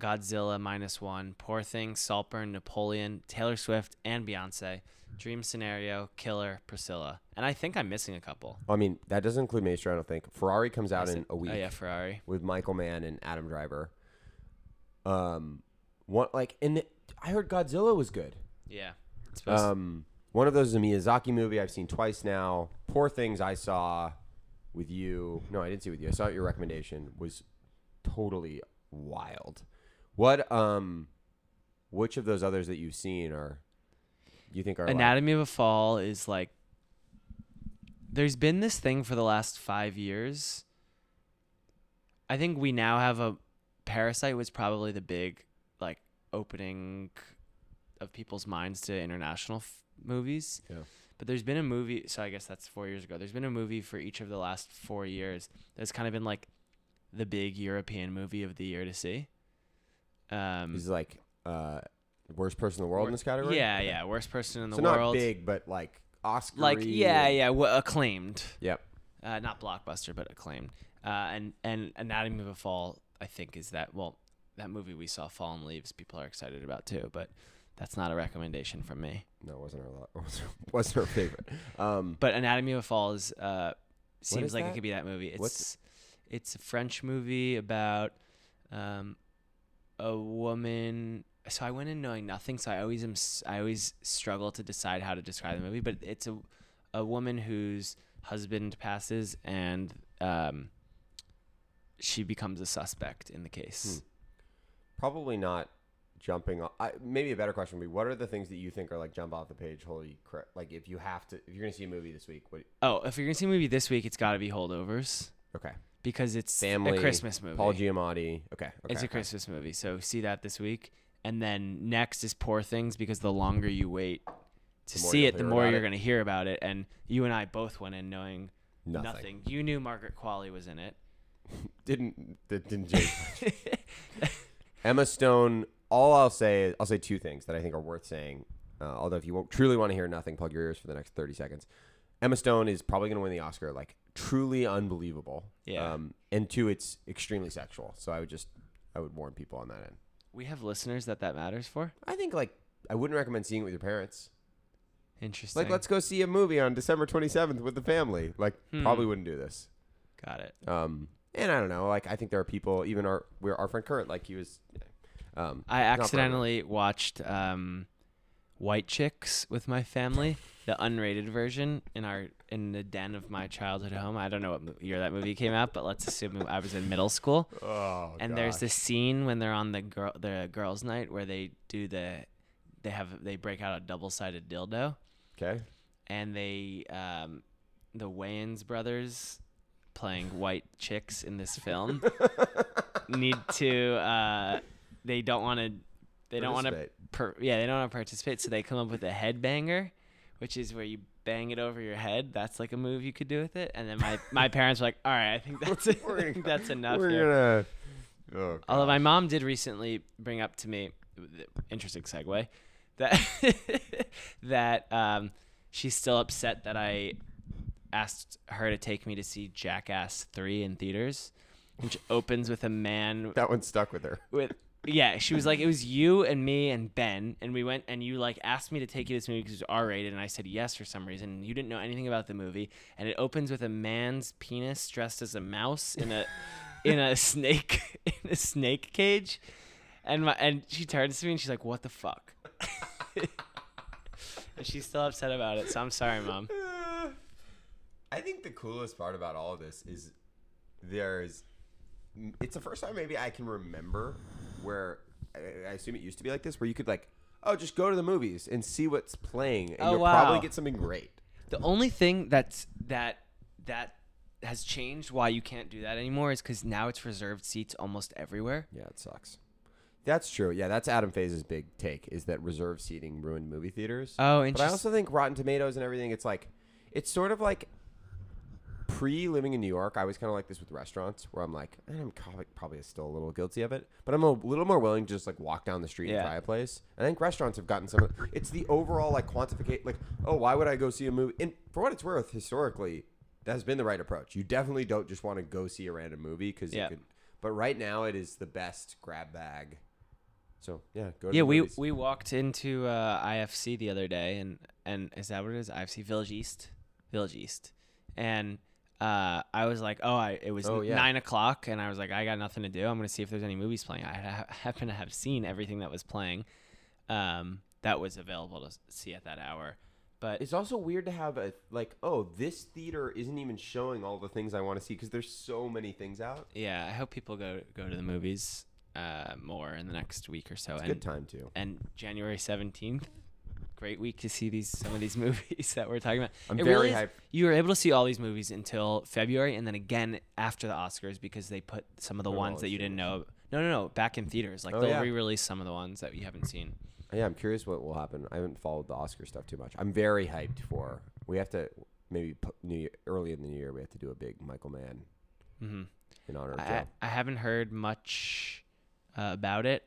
Godzilla minus one, Poor Things, Saltburn, Napoleon, Taylor Swift, and Beyonce, Dream Scenario, Killer, Priscilla, and I think I'm missing a couple. I mean, that doesn't include Maestro. I don't think Ferrari comes out in a week Oh yeah, Ferrari. with Michael Mann and Adam Driver. Um, one like and it- I heard Godzilla was good. Yeah. Um, one of those is a Miyazaki movie I've seen twice now. Poor Things I saw with you. No, I didn't see it with you. I saw it your recommendation was totally wild. What um, which of those others that you've seen are you think are like- Anatomy of a Fall is like there's been this thing for the last 5 years. I think we now have a Parasite was probably the big like opening of people's minds to international f- movies. Yeah. But there's been a movie, so I guess that's 4 years ago. There's been a movie for each of the last 4 years that's kind of been like the big European movie of the year to see. Um is like uh, worst person in the world in this category? Yeah, yeah, worst person in the so world. not big, but like Oscar. like yeah yeah w- acclaimed Yep. uh, not blockbuster but acclaimed uh, and and anatomy of a fall i think is that well that movie we saw fallen leaves people are excited about too but that's not a recommendation from me No, it wasn't lo- [LAUGHS] wasn't, wasn't our favorite. Um, but anatomy of a fall is uh seems is like that? it could be that movie it's What's- it's a french movie about um a woman so i went in knowing nothing so i always am i always struggle to decide how to describe the movie but it's a a woman whose husband passes and um she becomes a suspect in the case probably not jumping. Off, I, maybe a better question would be: What are the things that you think are like jump off the page? Holy crap! Like if you have to, if you're gonna see a movie this week, what? Oh, if you're gonna see a movie this week, it's got to be Holdovers Okay, because it's family a Christmas movie. Paul Giamatti. Okay, okay it's a okay. Christmas movie, so see that this week. And then next is Poor Things because the longer you wait to see it, the more you're it. to hear about it. And you and I both went in knowing Nothing. nothing. You knew Margaret Qualley was in it. [LAUGHS] Didn't didn't. [LAUGHS] Emma Stone. All I'll say is I'll say two things that I think are worth saying. Uh, although if you won't, truly want to hear nothing, plug your ears for the next thirty seconds. Emma Stone is probably going to win the Oscar. Like truly unbelievable. Yeah. Um, and two, it's extremely sexual. So I would just I would warn people on that end. we have listeners that that matters for. I think like I wouldn't recommend seeing it with your parents. Interesting. Like let's go see a movie on December twenty seventh with the family. Like Hmm. probably wouldn't do this. Got it. Um, and I don't know. Like I think there are people, even our we're our friend Current, like he was. Um, I not for everyone. accidentally watched um, White Chicks with my family, [LAUGHS] the unrated version in our in the den of my childhood home. I don't know what year that movie came out, but let's assume I was in middle school. Oh, and there's this scene when they're on the girl the girls' night where they do the they have they break out a double sided dildo Okay. and they um, the Wayans brothers playing white chicks in this film [LAUGHS] need to uh, they don't want to they don't want to per- yeah they don't want to participate so they come up with a headbanger which is where you bang it over your head that's like a move you could do with it and then my my parents were like all right i think [LAUGHS] that's it. We're I think that's enough We're here." gonna. Oh, although my mom did recently bring up to me interesting segue that [LAUGHS] that um, she's still upset that i asked her to take me to see jackass 3 in theaters which opens with a man that one stuck with her. with yeah, she was like, it was you and me and Ben, and we went and you like asked me to take you to this movie because it was R rated, and I said yes for some reason. And you didn't know anything about the movie, and it opens with a man's penis dressed as a mouse in a [LAUGHS] in a snake [LAUGHS] in a snake cage, and my and she turns to me and she's like, "What the fuck?" [LAUGHS] and she's still upset about it. So I'm sorry, mom. I think the coolest part about all of this is there's. It's the first time maybe I can remember where I I assume it used to be like this, where you could like, oh, just go to the movies and see what's playing, and Oh, you'll wow. probably get something great. The only thing that's that that has changed why you can't do that anymore is because now it's reserved seats almost everywhere. Yeah, it sucks. That's true. Yeah, that's Adam Faze's big take is that reserve seating ruined movie theaters. Oh, but I interesting. also think Rotten Tomatoes and everything. It's like, it's sort of like pre living in New York. I was kind of like this with restaurants, where I'm like, and I'm probably, probably still a little guilty of it, but I'm a little more willing to just like walk down the street Yeah. and try a place. I think restaurants have gotten some. of It's the overall like quantificate. Like, oh, why would I go see a movie? And for what it's worth, historically, that has been the right approach. You definitely don't just want to go see a random movie because Yeah. you could. But right now, it is the best grab bag. So yeah, go. To Yeah, the we movies. we walked into uh, IFC the other day, and and is that what it is? IFC Village East, Village East, and uh, I was like, oh, I it was Oh, yeah. nine o'clock, and I was like, I got nothing to do. I'm gonna see if there's any movies playing. I ha- [LAUGHS] happen to have seen everything that was playing, um, that was available to see at that hour, but It's also weird to have a like, oh, this theater isn't even showing all the things I want to see because there's so many things out. yeah, I hope people go go to the movies uh, more in the next week or so. It's and good time too. and January seventeenth. Great week to see these some of these [LAUGHS] movies that we're talking about. I'm It very really hyped. You were able to see all these movies until February, and then again after the Oscars because they put some of the all ones that you didn't know. No, no, no, back in theaters. Like Oh, they'll yeah. re-release some of the ones that you haven't seen. Yeah, I'm curious what will happen. I haven't followed the Oscar stuff too much. I'm very hyped for. We have to maybe put New Year, early in the new year. We have to do a big Michael Mann hmm in honor of I, Joe. I haven't heard much uh, about it,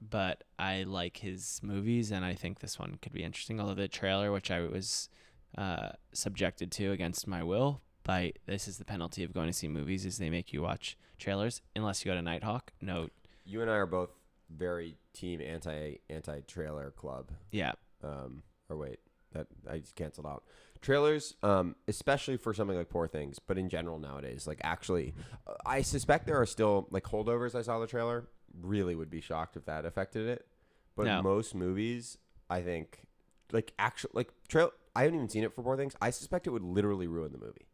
but I like his movies, and I think this one could be interesting. Although the trailer, which I was uh, subjected to against my will, by this is the penalty of going to see movies is they make you watch trailers unless you go to Nitehawk. No, You and I are both very team anti anti trailer club. yeah, Um, or wait, that I just canceled out. Trailers, um, especially for something like Poor Things, but in general nowadays, like actually, uh, I suspect there are still like holdovers. I saw the trailer. Really would be shocked if that affected it. But No. most movies, I think, like actual like trail. I haven't even seen it for Poor Things. I suspect it would literally ruin the movie.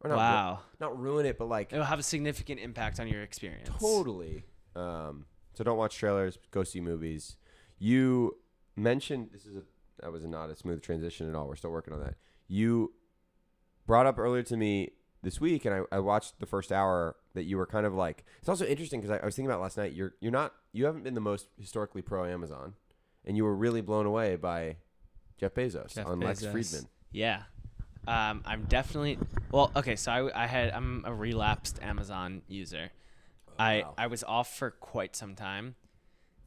Or not ru- wow, not ruin it, but like it will have a significant impact on your experience. totally. Um, So don't watch trailers. Go see movies. You mentioned this is a that was not a smooth transition at all. We're still working on that. You brought up earlier to me this week, and I, I watched the first hour that you were kind of like. It's also interesting because I, I was thinking about last night. You're you're not you haven't been the most historically pro Amazon, and you were really blown away by Jeff Bezos Jeff on Lex Fridman. Yeah. Um, I'm definitely well. Okay, so I, I had I'm a relapsed Amazon user. I wow. I was off for quite some time.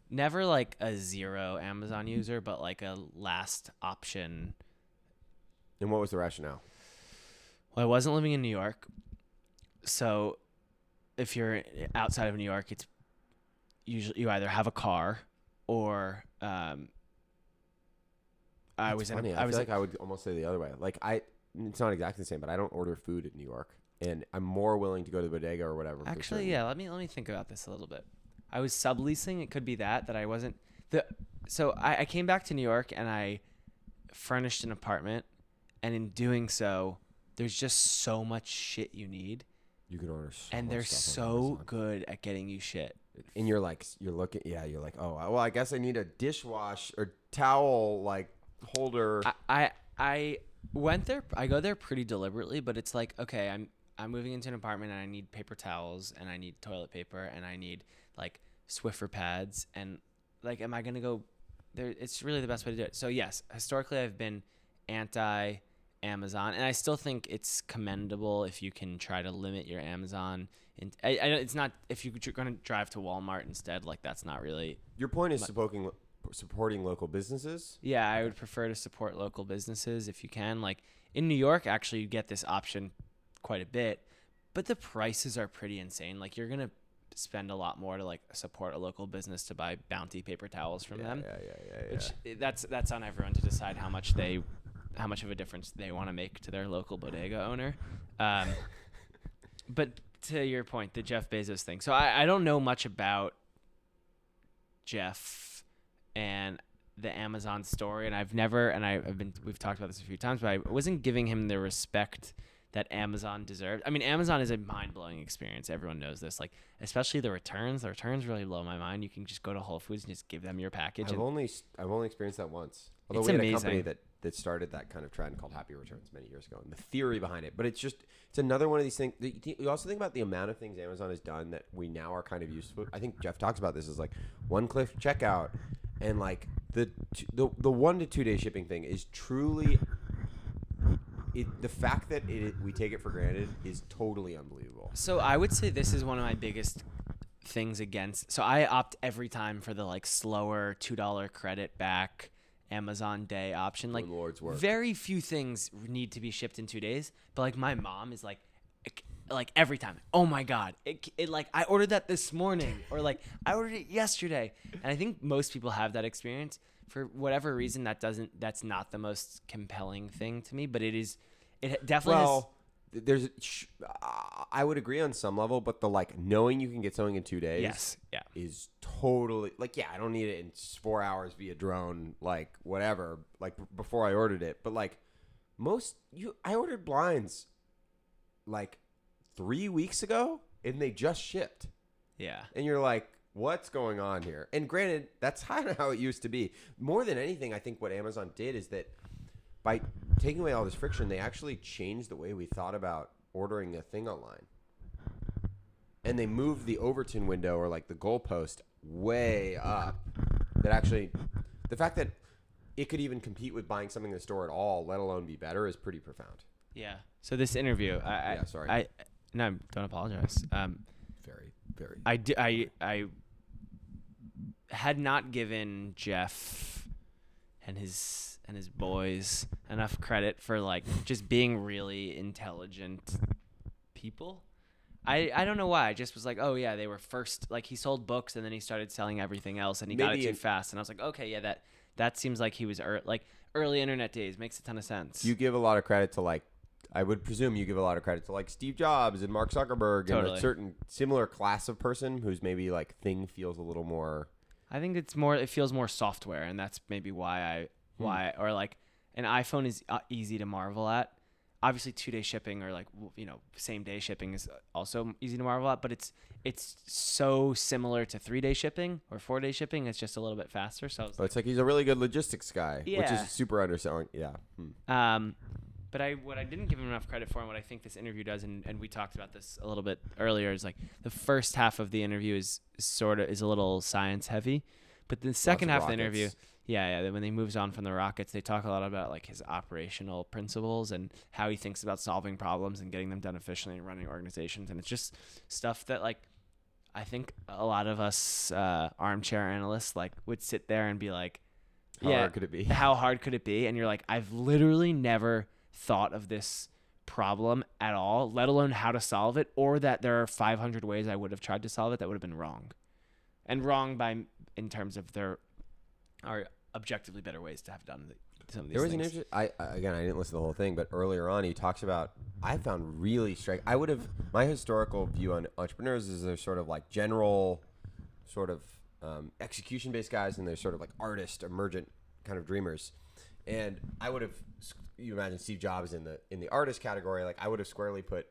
Never like a zero Amazon user, but like a last option. And what was the rationale? Well, I wasn't living in New York, so if you're outside of New York, it's usually you either have a car or um. I That's was in funny. a, I, I was feel like I would almost say the other way. Like I, it's not exactly the same, but I don't order food in New York, and I'm more willing to go to the bodega or whatever. Actually, yeah. Let me let me think about this a little bit. I was subleasing. It could be that that I wasn't the. So I, I came back to New York and I furnished an apartment, and in doing so, there's just so much shit you need, you can order. So and they're so good at getting you shit. And you're like, you're looking, yeah, you're like, oh, well, I guess I need a dishwash or towel like holder. I, I I went there. I go there pretty deliberately, but it's like okay, I'm I'm moving into an apartment and I need paper towels and I need toilet paper and I need like Swiffer pads and like, am I gonna go? There, it's really the best way to do it. So yes, historically I've been anti Amazon, and I still think it's commendable if you can try to limit your Amazon. And I, I, it's not if you're going to drive to Walmart instead. Like that's not really Your point is supporting supporting local businesses. Yeah, I would prefer to support local businesses if you can. Like in New York, actually, you get this option quite a bit, but the prices are pretty insane. Like you're gonna spend a lot more to like support a local business to buy Bounty paper towels from yeah, them. yeah, yeah, yeah, yeah. Which that's that's on everyone to decide how much they, how much of a difference they want to make to their local bodega owner. Um, [LAUGHS] but to your point, the Jeff Bezos thing. So I, I don't know much about Jeff and the Amazon story, and I've never, and I, I've been, we've talked about this a few times, but I wasn't giving him the respect that Amazon deserved. I mean, Amazon is a mind blowing experience. Everyone knows this. Like, especially the returns. The returns really blow my mind. You can just go to Whole Foods and just give them your package. I've only I've only experienced that once. Although It's we had a company amazing. that that started that kind of trend called Happy Returns many years ago, and the theory behind it. But it's just it's another one of these things. You also think about the amount of things Amazon has done that we now are kind of used to. I think Jeff talks about this is like one click checkout, and like the the the one to two day shipping thing is truly. It, the fact that it, we take it for granted is totally unbelievable. So I would say this is one of my biggest things against. So I opt every time for the like slower two dollar credit back Amazon Day option. Like Lord's work. very few things need to be shipped in two days. But like my mom is like, like every time. Oh my god! It, it like I ordered that this morning, or like I ordered it yesterday. And I think most people have that experience. For whatever reason, that doesn't. That's not the most compelling thing to me. But it is. It definitely. has, Well, th- there's I would agree on some level, but the like knowing you can get something in two days yes. Yeah. is totally like yeah. I don't need it in four hours via drone, like whatever. Like b- before I ordered it, but like most you, I ordered blinds like three weeks ago, and they just shipped, Yeah. and you're like. What's going on here? And granted, that's [LAUGHS] kind of how it used to be. More than anything, I think what Amazon did is that by taking away all this friction, they actually changed the way we thought about ordering a thing online. And they moved the Overton window or like the goalpost way up. That actually, the fact that it could even compete with buying something in the store at all, let alone be better, is pretty profound. Yeah. So this interview, I, I Yeah, sorry. I no, don't apologize. Um, Very, very. I di- I I had not given Jeff and his and his boys enough credit for like just being really intelligent people. I, I don't know why. I just was like, oh yeah, they were first. Like he sold books and then he started selling everything else and he got it Maybe too fast. And I was like, okay, yeah, that that seems like he was er- like early internet days makes a ton of sense. you give a lot of credit to like I would presume you give a lot of credit to like Steve Jobs and Mark Zuckerberg and Totally. a certain similar class of person who's maybe like thing feels a little more I think it's more. It feels more software, and that's maybe why I Hmm. why or like an iPhone is uh, easy to marvel at. obviously two day shipping or like you know same day shipping is also easy to marvel at, but it's it's so similar to three day shipping or four day shipping. It's just a little bit faster. So But it's like he's a really good logistics guy, which is super underselling. Yeah. Hmm. Um, but I what I didn't give him enough credit for, and what I think this interview does, and, and we talked about this a little bit earlier, is like the first half of the interview is sort of is a little science heavy, but the second of half of the interview. Yeah, yeah, when he moves on from the Rockets, they talk a lot about like his operational principles and how he thinks about solving problems and getting them done efficiently and running organizations, and it's just stuff that like. I think a lot of us uh, armchair analysts like would sit there and be like, How yeah, hard could it be? how hard could it be? And you're like, I've literally never thought of this problem at all, let alone how to solve it, or that there are 500 ways I would have tried to solve it that would have been wrong. And wrong by in terms of there are objectively better ways to have done the, some of these There was an things. interest. I I- again, I didn't listen to the whole thing, but earlier on, he talks about. I found really striking. I would have my historical view on entrepreneurs is they're sort of like general, sort of um, execution based guys, and they're sort of like artist, emergent kind of dreamers. And I would have you imagine Steve Jobs in the in the artist category. Like I would have squarely put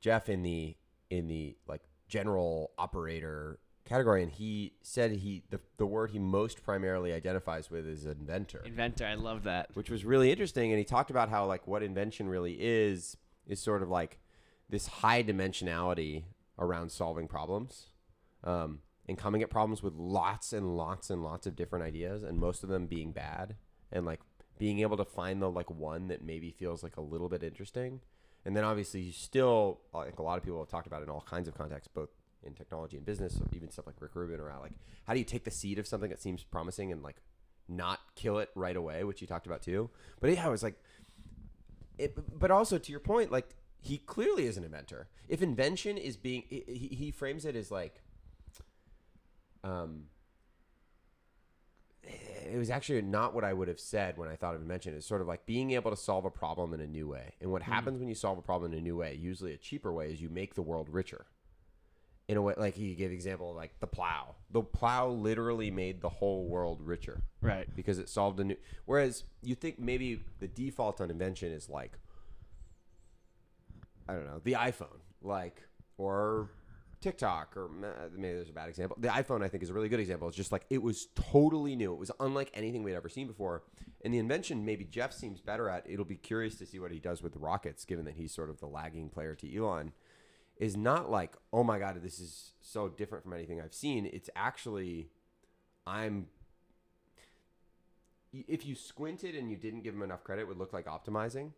Jeff in the in the like general operator category, and he said he the the word he most primarily identifies with is inventor Inventor, I love that. which was really interesting. And he talked about how like what invention really is is sort of like this high dimensionality around solving problems, um, and coming at problems with lots and lots and lots of different ideas, and most of them being bad, and like being able to find the like one that maybe feels like a little bit interesting. And then obviously you still like a lot of people have talked about in all kinds of contexts, both in technology and business, or even stuff like Rick Rubin or like how do you take the seed of something that seems promising and like not kill it right away, which you talked about too. But yeah, I was like, it, but also to your point, like he clearly is an inventor. If invention is being, he, he frames it as like, um, it was actually not what I would have said when I thought of invention. It's sort of like being able to solve a problem in a new way. And what happens when you solve a problem in a new way, usually a cheaper way, is you make the world richer. In a way, like he gave example of like the plow. The plow literally made the whole world richer Right. because it solved a new. Whereas you think maybe the default on invention is like, I don't know, the iPhone, like, or TikTok, or ma- maybe there's a bad example. The iPhone, I think, is a really good example. It's just like it was totally new. It was unlike anything we'd ever seen before. And the invention, maybe Jeff seems better at. It'll be curious to see what he does with the rockets, given that he's sort of the lagging player to Elon. Is not like, oh my god, this is so different from anything I've seen. It's actually, I'm if you squinted and you didn't give him enough credit, it would look like optimizing.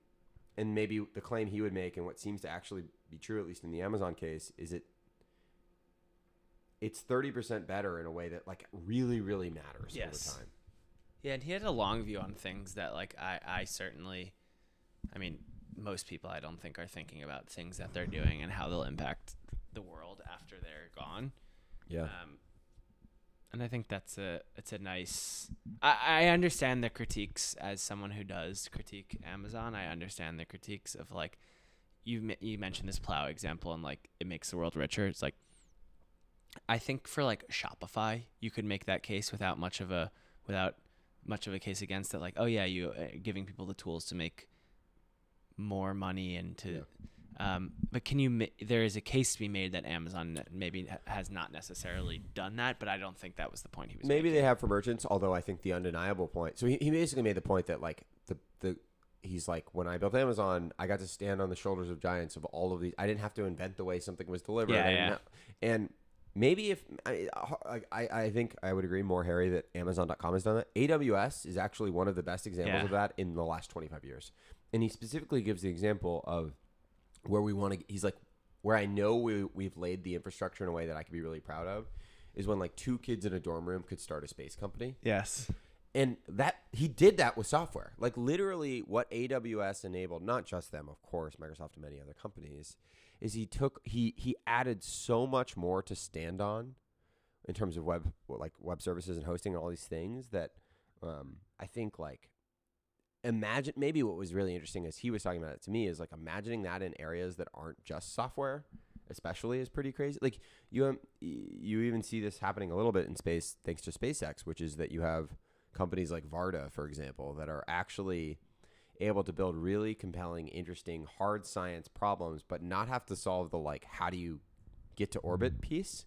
And maybe the claim he would make, and what seems to actually be true, at least in the Amazon case, is it it's thirty percent better in a way that like really, really matters Yes. over time. Yeah, and he had a long view on things that like I, I certainly I mean, most people I don't think are thinking about things that they're doing and how they'll impact the world after they're gone. Yeah. Um, and I think that's a it's a nice. I, I understand the critiques as someone who does critique Amazon. I understand the critiques of like you you mentioned this plow example and like it makes the world richer. It's like I think for like Shopify, you could make that case without much of a without much of a case against it. Like oh yeah, you uh, giving people the tools to make more money and to um, but can you? ma- There is a case to be made that Amazon maybe ha- has not necessarily done that, but I don't think that was the point he was. Maybe making. they have for merchants, although I think the undeniable point. So he, he basically made the point that like the the he's like when I built Amazon, I got to stand on the shoulders of giants of all of these. I didn't have to invent the way something was delivered. Yeah, yeah. And maybe if I, I I think I would agree more Harry that Amazon.com has done that. AWS is actually one of the best examples Yeah. of that in the last 25 years. And he specifically gives the example of where we want to he's like where I know we we've laid the infrastructure in a way that I could be really proud of is when like two kids in a dorm room could start a space company. Yes. And that he did that with software. Like literally what AWS enabled, not just them, of course, Microsoft and many other companies, is he took he he added so much more to stand on in terms of web like web services and hosting and all these things that um, I think like imagine maybe what was really interesting as he was talking about it to me is like imagining that in areas that aren't just software especially is pretty crazy like you um, you even see this happening a little bit in space thanks to SpaceX which is that you have companies like Varda for example that are actually able to build really compelling, interesting, hard science problems, but not have to solve the like how do you get to orbit piece.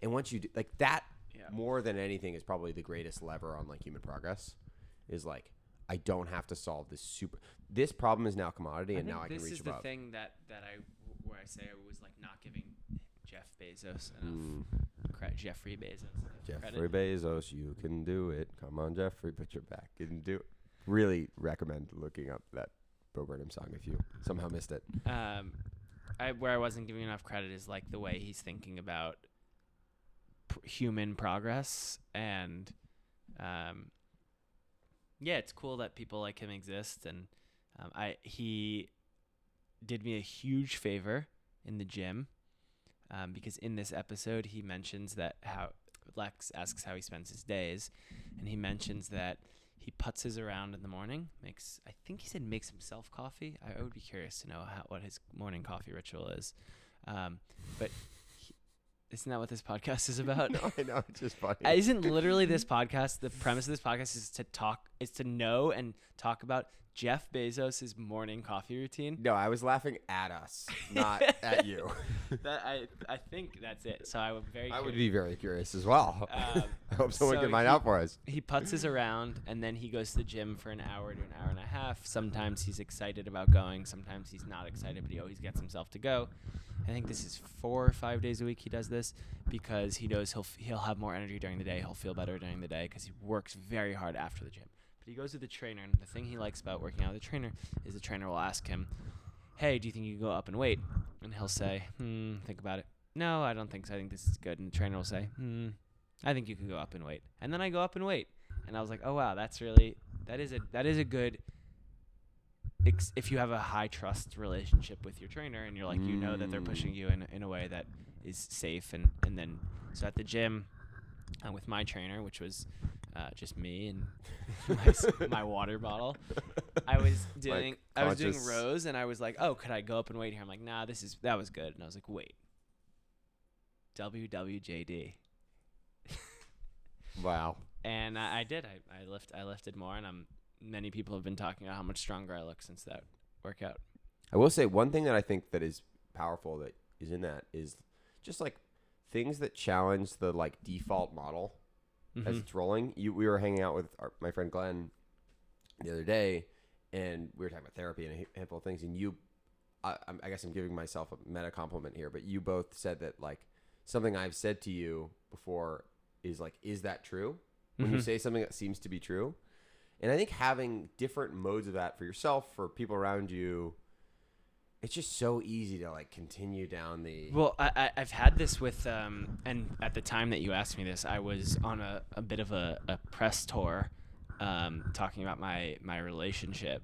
And once you do, like that, Yeah. more than anything, is probably the greatest lever on like human progress. Is like I don't have to solve this super. This problem is now commodity, and now I can this reach is above. the thing that that I where I say I was like not giving Jeff Bezos enough Mm. Jeffrey Bezos. enough Jeffrey credit. Bezos, you can do it. Come on, Jeffrey, put your back and do it. Really recommend looking up that Bo Burnham song if you somehow missed it. Um, I where I wasn't giving enough credit is like the way he's thinking about pr- human progress and um yeah it's cool that people like him exist and um, i he did me a huge favor in the gym um, because in this episode he mentions that how lex asks how he spends his days and he mentions that he putzes around in the morning makes i think he said makes himself coffee. I, I would be curious to know how, what his morning coffee ritual is. Um, but isn't that what this podcast is about [LAUGHS] no, I know it's just funny. uh, Isn't literally this [LAUGHS] podcast the premise of this podcast is to talk is to know and talk about Jeff Bezos' morning coffee routine? no, I was laughing at us, not [LAUGHS] at you. That I I think that's it. So I would very I would be very curious as well. Um, [LAUGHS] I hope someone so can find out for us. he putzes around and then he goes to the gym for an hour to an hour and a half. Sometimes he's excited about going, sometimes he's not excited, but he always gets himself to go. I think this is four or five days a week he does this because he knows he'll f- he'll have more energy during the day. He'll feel better during the day because he works very hard after the gym. But he goes to the trainer, and the thing he likes about working out with the trainer is the trainer will ask him, "Hey, do you think you can go up and wait? And he'll say, "Hmm, think about it." No, I don't think so. I think this is good. And the trainer will say, "Hmm, I think you can go up and wait. And then I go up and wait. and I was like, "Oh wow, that's really that is a that is a good." Ex- if you have a high trust relationship with your trainer and you're like you know that they're Mm. pushing you in, in a way that is safe and, and then so at the gym uh, with my trainer which was uh, just me and [LAUGHS] my, my water bottle. I was [LAUGHS] doing I was doing rows and I was like oh could I go up and wait here? I'm like nah this is that was good. And I was like wait WWJD [LAUGHS] Wow. and I, I did I, I lift I lifted more and I'm many people have been talking about how much stronger I look since that workout. I will say one thing that I think that is powerful that is in that is just like things that challenge the like default model as Mhm. it's rolling. You, we were hanging out with our, my friend Glenn the other day, and we were talking about therapy and a handful of things. And you, I, I'm- guess I'm giving myself a meta compliment here, but you both said that like something I've said to you before is like, is that true? When you Mhm. say something that seems to be true, and I think having different modes of that for yourself, for people around you, it's just so easy to like continue down the. Well, I, I, I've had this with, um, and at the time that you asked me this, I was on a, a bit of a, a press tour, um, talking about my my relationship,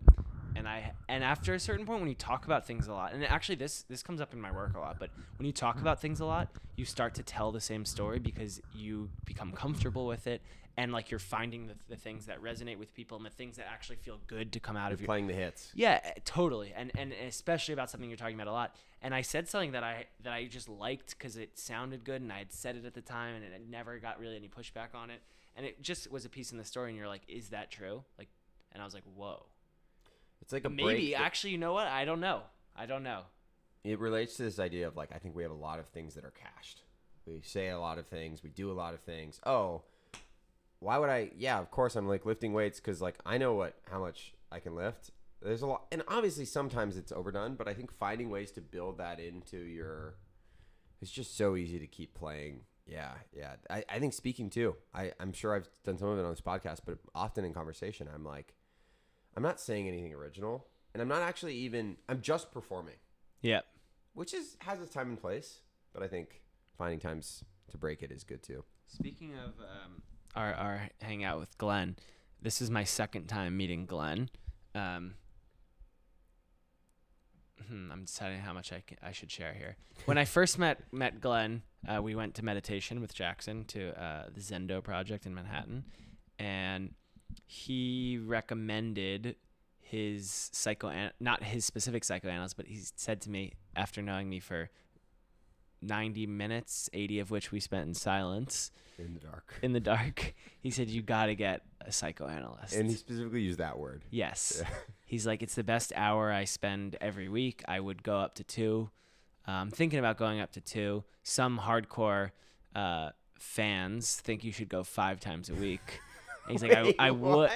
and I and after a certain point, when you talk about things a lot, and actually this this comes up in my work a lot, but when you talk about things a lot, you start to tell the same story because you become comfortable with it, and like you're finding the, the things that resonate with people and the things that actually feel good to come out You're of your playing the hits. yeah, eh, totally, and and especially about something you're talking about a lot. And I said something that I that I just liked because it sounded good, and I had said it at the time, and it never got really any pushback on it. And it just was a piece in the story, and you're like, "Is that true?" Like, and I was like, "Whoa, It's like a maybe." that- Actually, you know what? I don't know. I don't know. it relates to this idea of like I think we have a lot of things that are cached. We say a lot of things, we do a lot of things. Oh, why would I? Yeah, of course I'm like lifting weights because like I know what how much I can lift. There's a lot, and obviously sometimes it's overdone, but I think finding ways to build that into your, it's just so easy to keep playing. Yeah, yeah. I, I think speaking too. I I'm sure I've done some of it on this podcast, but often in conversation, I'm like, I'm not saying anything original, and I'm not actually even. I'm just performing Yeah. which is has its time and place, but I think finding times to break it is good too. Speaking of um, our our hangout with Glenn, this is my second time meeting Glenn. Um, hmm, I'm deciding how much I, can, I should share here. When I [LAUGHS] first met met Glenn, uh, we went to meditation with Jackson to uh, the Zendo project in Manhattan, and he recommended his psycho not his specific psychoanalyst, but he said to me after knowing me for 90 minutes, 80 of which we spent in silence in the dark. in the dark. [LAUGHS] He said you got to get a psychoanalyst. And he specifically used that word. yes. Yeah. [LAUGHS] He's like, it's the best hour I spend every week. I would go up to two. Um, thinking about going up to two. Some hardcore uh, fans think you should go five times a week. And he's like, I, Wait, I would.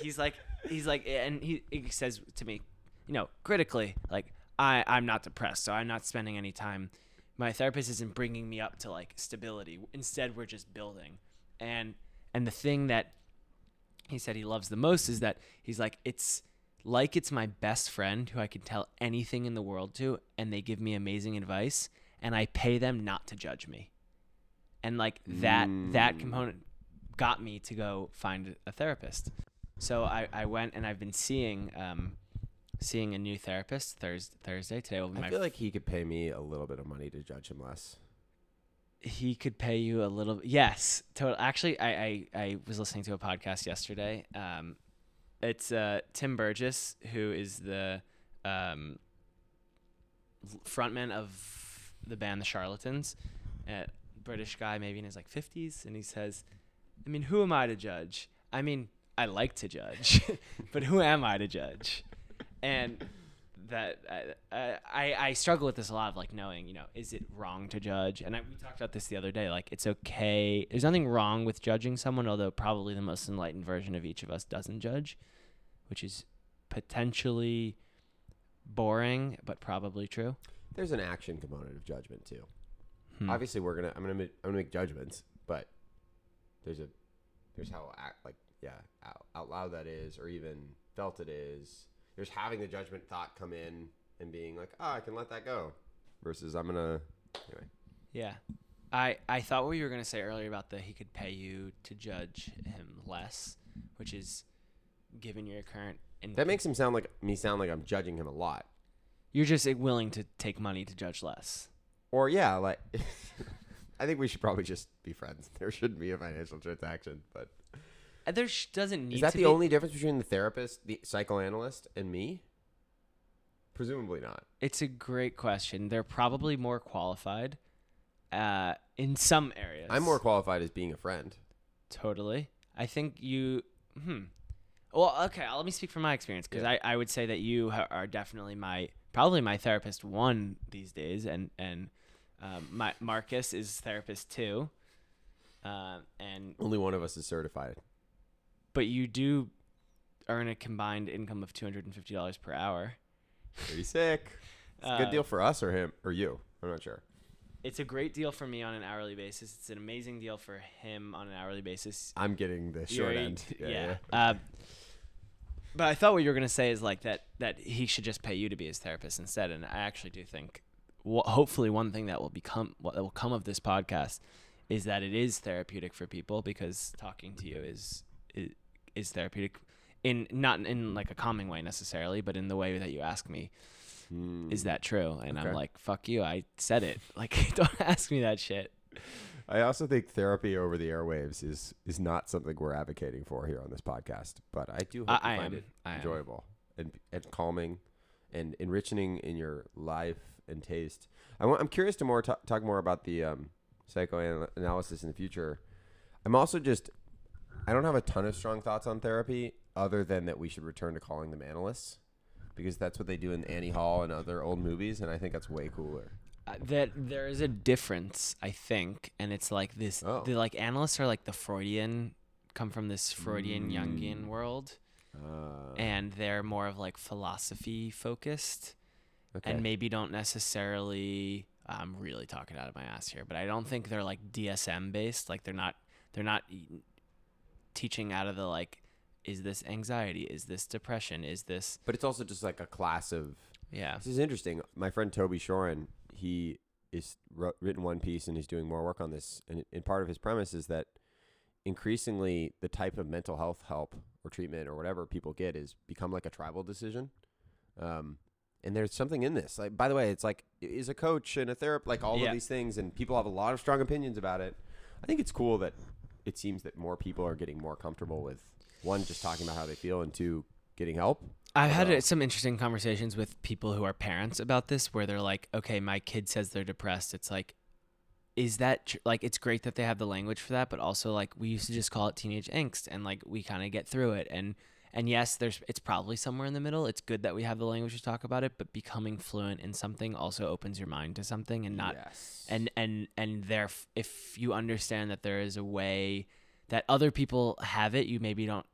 He's like, he's like, and he, he says to me, you know, critically, like, I, I'm not depressed, so I'm not spending any time. My therapist isn't bringing me up to like stability. Instead, we're just building. And and the thing that he said he loves the most is that he's like, it's like it's my best friend who I can tell anything in the world to, and they give me amazing advice, and I pay them not to judge me. And like that that Mm. component got me to go find a therapist. So I, I went and I've been seeing um, seeing a new therapist Thursday. Thursday today will be my. I feel like he could pay me a little bit of money to judge him less. he could pay you a little. Yes, total. Actually, I, I I was listening to a podcast yesterday. Um, it's uh Tim Burgess who is the um frontman of the band The Charlatans, a British guy, maybe in his like fifties, and he says, "I mean, who am I to judge? I mean, I like to judge, [LAUGHS] but who am I to judge?" And that I, I I struggle with this a lot of like knowing you know is it wrong to judge and I, we talked about this the other day like it's okay there's nothing wrong with judging someone although probably the most enlightened version of each of us doesn't judge which is potentially boring but probably true There's an action component of judgment too. Hmm. Obviously, we're gonna I'm gonna make, I'm gonna make judgments, there's a there's how act like yeah out, out loud that is, or even felt it is. There's having the judgment thought come in and being like, oh, I can let that go, versus I'm gonna anyway. yeah I I thought what you were gonna say earlier about the he could pay you to judge him less which is given your current and That makes him sound like me sound like I'm judging him a lot. you're just uh, willing to take money to judge less Or yeah, like [LAUGHS] I think we should probably just be friends. [LAUGHS] There shouldn't be a financial transaction, but there sh- doesn't need is that the be. only difference between the therapist, the psychoanalyst, and me? Presumably not. It's a great question. They're probably more qualified uh, in some areas. I'm more qualified as being a friend. totally. I think you. Hmm. Well, okay. Let me speak from my experience because Yeah. I, I would say that you are definitely my probably my therapist one these days, and and um, my Marcus is therapist too. Uh, and Only one of us is certified. but you do earn a combined income of two hundred and fifty dollars per hour. Pretty sick. It's a Uh, good deal for us or him or you. I'm not sure. It's a great deal for me on an hourly basis. It's an amazing deal for him on an hourly basis. I'm getting the short You're- end. Yeah. Uh, but I thought what you were gonna say is like that that he should just pay you to be his therapist instead. And I actually do think, wh- hopefully, one thing that will become what will come of this podcast is that it is therapeutic for people because talking to you is is, is therapeutic in not in like a calming way necessarily, but in the way that you ask me. Hmm. Is that true? And I'm like, fuck you. I said it. [LAUGHS] Like, [LAUGHS] don't ask me that shit. I also think therapy over the airwaves is is not something we're advocating for here on this podcast. But I do hope I, you I find am. it I am. enjoyable and and calming and enriching in your life and taste. I I'm curious to more ta- talk more about the um, psychoanalysis in the future. I'm also just I don't have a ton of strong thoughts on therapy other than that we should return to calling them analysts because that's what they do in Annie Hall and other old movies and I think that's way cooler. Uh, that there is a difference, I think, and it's like this. Oh. The like analysts are like the Freudian, come from this Freudian Jungian Mm. world, Uh, and they're more of like philosophy focused, okay. and maybe don't necessarily. I'm really talking out of my ass here, but I don't think they're like DSM based. Like they're not. They're not teaching out of the like. Is this anxiety? Is this depression? Is this but it's also just like a class of yeah? This is interesting. My friend Toby Shorin, he is wrote, written one piece and he's doing more work on this. And, and part of his premise is that increasingly the type of mental health help or treatment or whatever people get is become like a tribal decision. Um, and there's something in this. Like, by the way, it's like is a coach and a therapist, like all Yeah. of these things, and people have a lot of strong opinions about it. I think it's cool that it seems that more people are getting more comfortable with one, just talking about how they feel, and two, getting help. I've had uh, some interesting conversations with people who are parents about this, where they're like, "Okay, my kid says they're depressed." It's like, is that tr- like it's great that they have the language for that, but also like we used to just call it teenage angst, and like we kind of get through it. And and yes, there's it's probably somewhere in the middle. It's good that we have the language to talk about it, but becoming fluent in something also opens your mind to something, and not yes. and and and there if you understand that there is a way that other people have it you maybe don't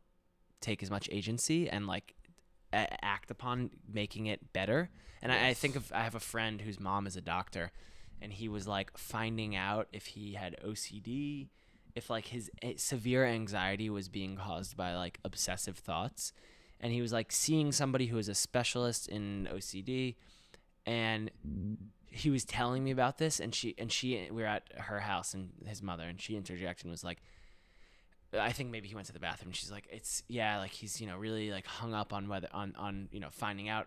take as much agency and like a- act upon making it better and I, I think Yes. of i have a friend whose mom is a doctor and he was like finding out if he had ocd if like his eh, severe anxiety was being caused by like obsessive thoughts and he was like seeing somebody who is a specialist in ocd and he was telling me about this and she and she we were at her house and his mother and she interjected and was like I think maybe he went to the bathroom. She's like, it's yeah, like he's you know really like hung up on whether on on you know finding out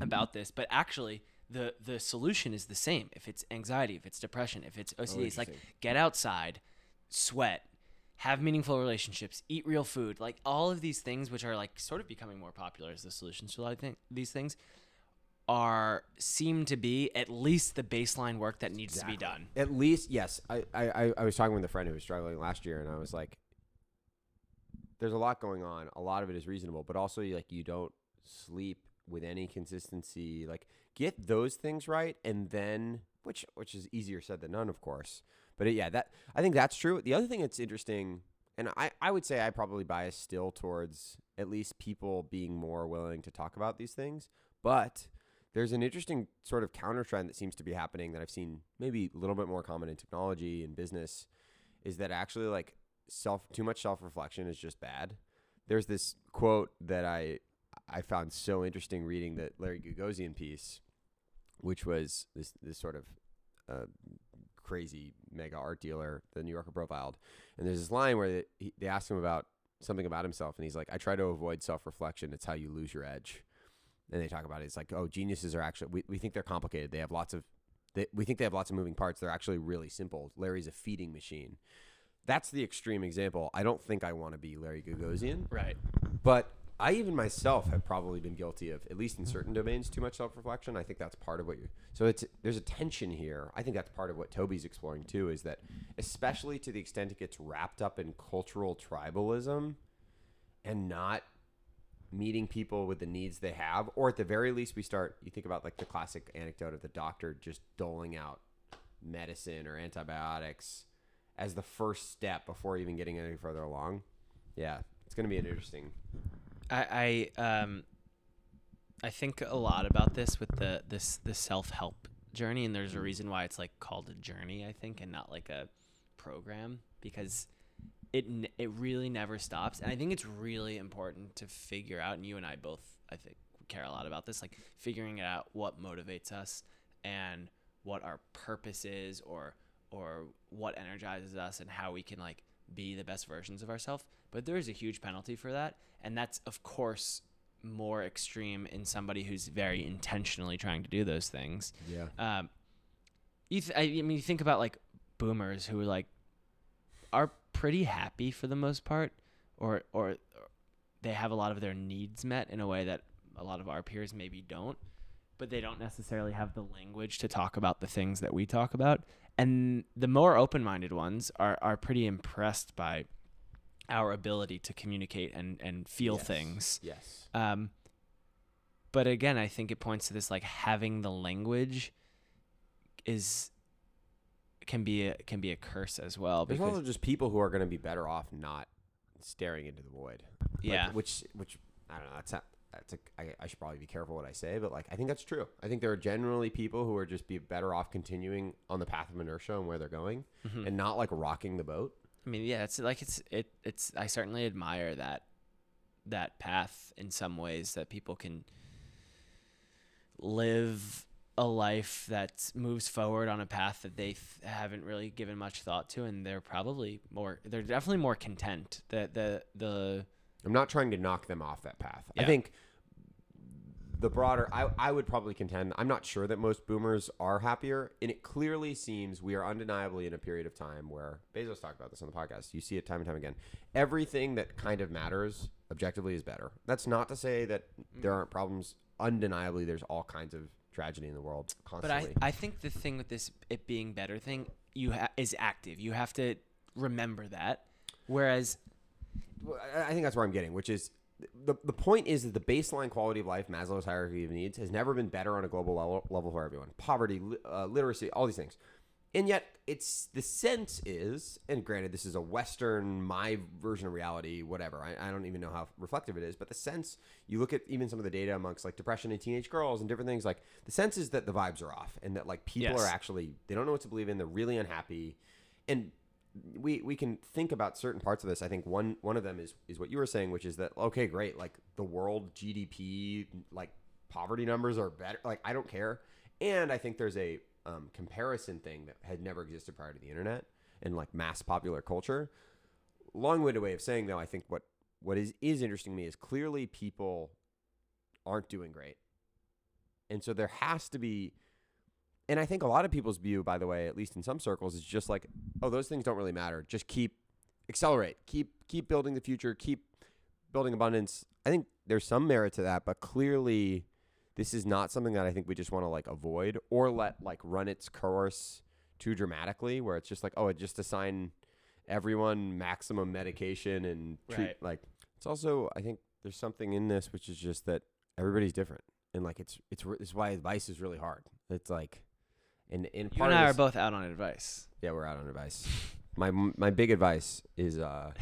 about this, but actually the the solution is the same. If it's anxiety, if it's depression, if it's OCD, it's like get outside, sweat, have meaningful relationships, eat real food, like all of these things, which are like sort of becoming more popular as the solutions to a lot of th- these things, are seem to be at least the baseline work that needs to be done. At least, yes. I, I, I- I was talking with a friend who was struggling last year, and I was like, "There's a lot going on. A lot of it is reasonable, but also like you don't sleep with any consistency. Like get those things right, and then which which is easier said than done, of course. But uh, yeah, that I think that's true. The other thing that's interesting, and I I would say I probably bias still towards at least people being more willing to talk about these things, but there's an interesting sort of counter trend that seems to be happening that I've seen maybe a little bit more common in technology and business is that actually like self too much self reflection is just bad. There's this quote that I I found so interesting reading the Larry Gagosian piece, which was this this sort of uh, crazy mega art dealer, the New Yorker profiled, and there's this line where they, he, they asked him about something about himself, and he's like, "I try to avoid self reflection. It's how you lose your edge." and they talk about it. It's like, oh, geniuses are actually we, we think they're complicated. They have lots of they, we think they have lots of moving parts. They're actually really simple. Larry's a feeding machine. That's the extreme example. I don't think I want to be Larry Gagosian, Right. but I even myself have probably been guilty of, at least in certain domains, too much self-reflection. I think that's part of what you. So it's there's a tension here. I think that's part of what Toby's exploring too. Is that especially to the extent it gets wrapped up in cultural tribalism, and not meeting people with the needs they have, or at the very least, we start. You think about like the classic anecdote of the doctor just doling out medicine or antibiotics as the first step before even getting any further along. Yeah, it's going to be an interesting. I, I um I think a lot about this with the this the self help journey, and there's a reason why it's like called a journey. I think, and not like a program because it it really never stops. And I think it's really important to figure out. And you and I both, I think, care a lot about this, like figuring out what motivates us and what our purpose is, or or what energizes us, and how we can like be the best versions of ourselves. But there is a huge penalty for that, and that's of course more extreme in somebody who's very intentionally trying to do those things. Yeah. Um, you th- I, I mean, you think about like boomers who like are pretty happy for the most part, or or they have a lot of their needs met in a way that a lot of our peers maybe don't, but they don't necessarily have the language to talk about the things that we talk about. And the more open-minded ones are are pretty impressed by our ability to communicate and and feel Yes. things. Yes. Um, but again, I think it points to this like having the language is can be a, can be a curse as well There's because also just people who are going to be better off not staring into the void. Like, yeah which which I don't know. That's not. That's a, I, I should probably be careful what I say, but like I think that's true. I think there are generally people who are just be better off continuing on the path of inertia and where they're going, Mhm. and not like rocking the boat. I mean yeah it's like it's it it's I certainly admire that that path in some ways that people can live a life that moves forward on a path that they th- haven't really given much thought to and they're probably more they're definitely more content that the the I'm not trying to knock them off that path. I think the broader, I, I would probably contend, I'm not sure that most boomers are happier. And it clearly seems we are undeniably in a period of time where Bezos talked about this on the podcast. You see it time and time again. Everything that kind of matters objectively is better. That's not to say that there aren't problems. Undeniably, there's all kinds of tragedy in the world But. I, I think the thing with this it being better thing you ha- is active. You have to remember that. Whereas Well, I think that's where I'm getting, which is the the point is that the baseline quality of life, Maslow's hierarchy of needs, has never been better on a global level, level for everyone. Poverty, uh, literacy, all these things, and yet it's the sense is, and granted, this is a Western my version of reality, whatever. I, I don't even know how reflective it is, but the sense you look at even some of the data amongst like depression in teenage girls and different things, like the sense is that the vibes are off, and that like people Yes. are actually they don't know what to believe in, they're really unhappy, and we we can think about certain parts of this. I think one one of them is is what you were saying, which is that okay, great, like the world GDP, like poverty numbers are better. Like I don't care, and I think there's a um, comparison thing that had never existed prior to the internet and like mass popular culture. Long-winded way of saying though, I think what what is is interesting to me is clearly people aren't doing great, and so there has to be and I think a lot of people's view, by the way, at least in some circles, is just like, oh, those things don't really matter. Just keep accelerate, keep keep building the future, keep building abundance. I think there's some merit to that, but clearly this is not something that I think we just want to like avoid or let like run its course too dramatically where it's just like, oh, it just assign everyone maximum medication and treat Right. like it's also I think there's something in this which is just that everybody's different. And like it's it's it's why advice is really hard. It's like and and you and I are both out on advice. yeah, we're out on advice. my my big advice is uh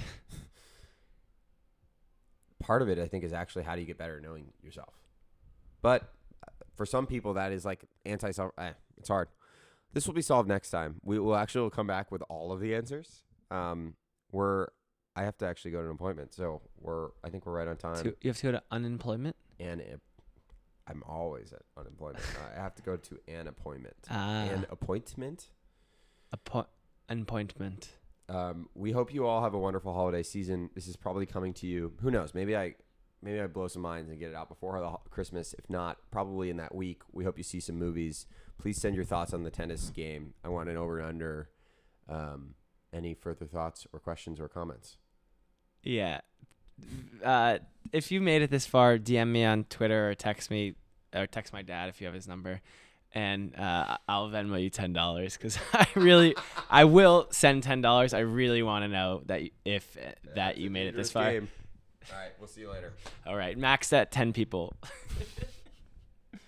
part of it I think is actually how do you get better at knowing yourself. But uh, for some people that is like anti self eh, it's hard. This will be solved next time. We will actually come back with all of the answers. Um we're I have to actually go to an appointment, so we're I think we're right on time. You have to go to unemployment. and it, I'm always at unemployment. I have to go to an appointment. [LAUGHS] Ah, an appointment. appo- appointment. Um, we hope you all have a wonderful holiday season. This is probably coming to you. Who knows? Maybe I, maybe I blow some minds and get it out before the ho- Christmas. If not, probably in that week. We hope you see some movies. Please send your thoughts on the tennis game. I want an over and under. Um, any further thoughts or questions or comments? Yeah. Uh, if you made it this far, DM me on Twitter or text me or text my dad if you have his number, and uh, I'll Venmo you ten dollars because [LAUGHS] I really, [LAUGHS] I will send ten dollars. I really want to know that if uh, that you made it this far. [LAUGHS] All right, we'll see you later. All right, max at ten people.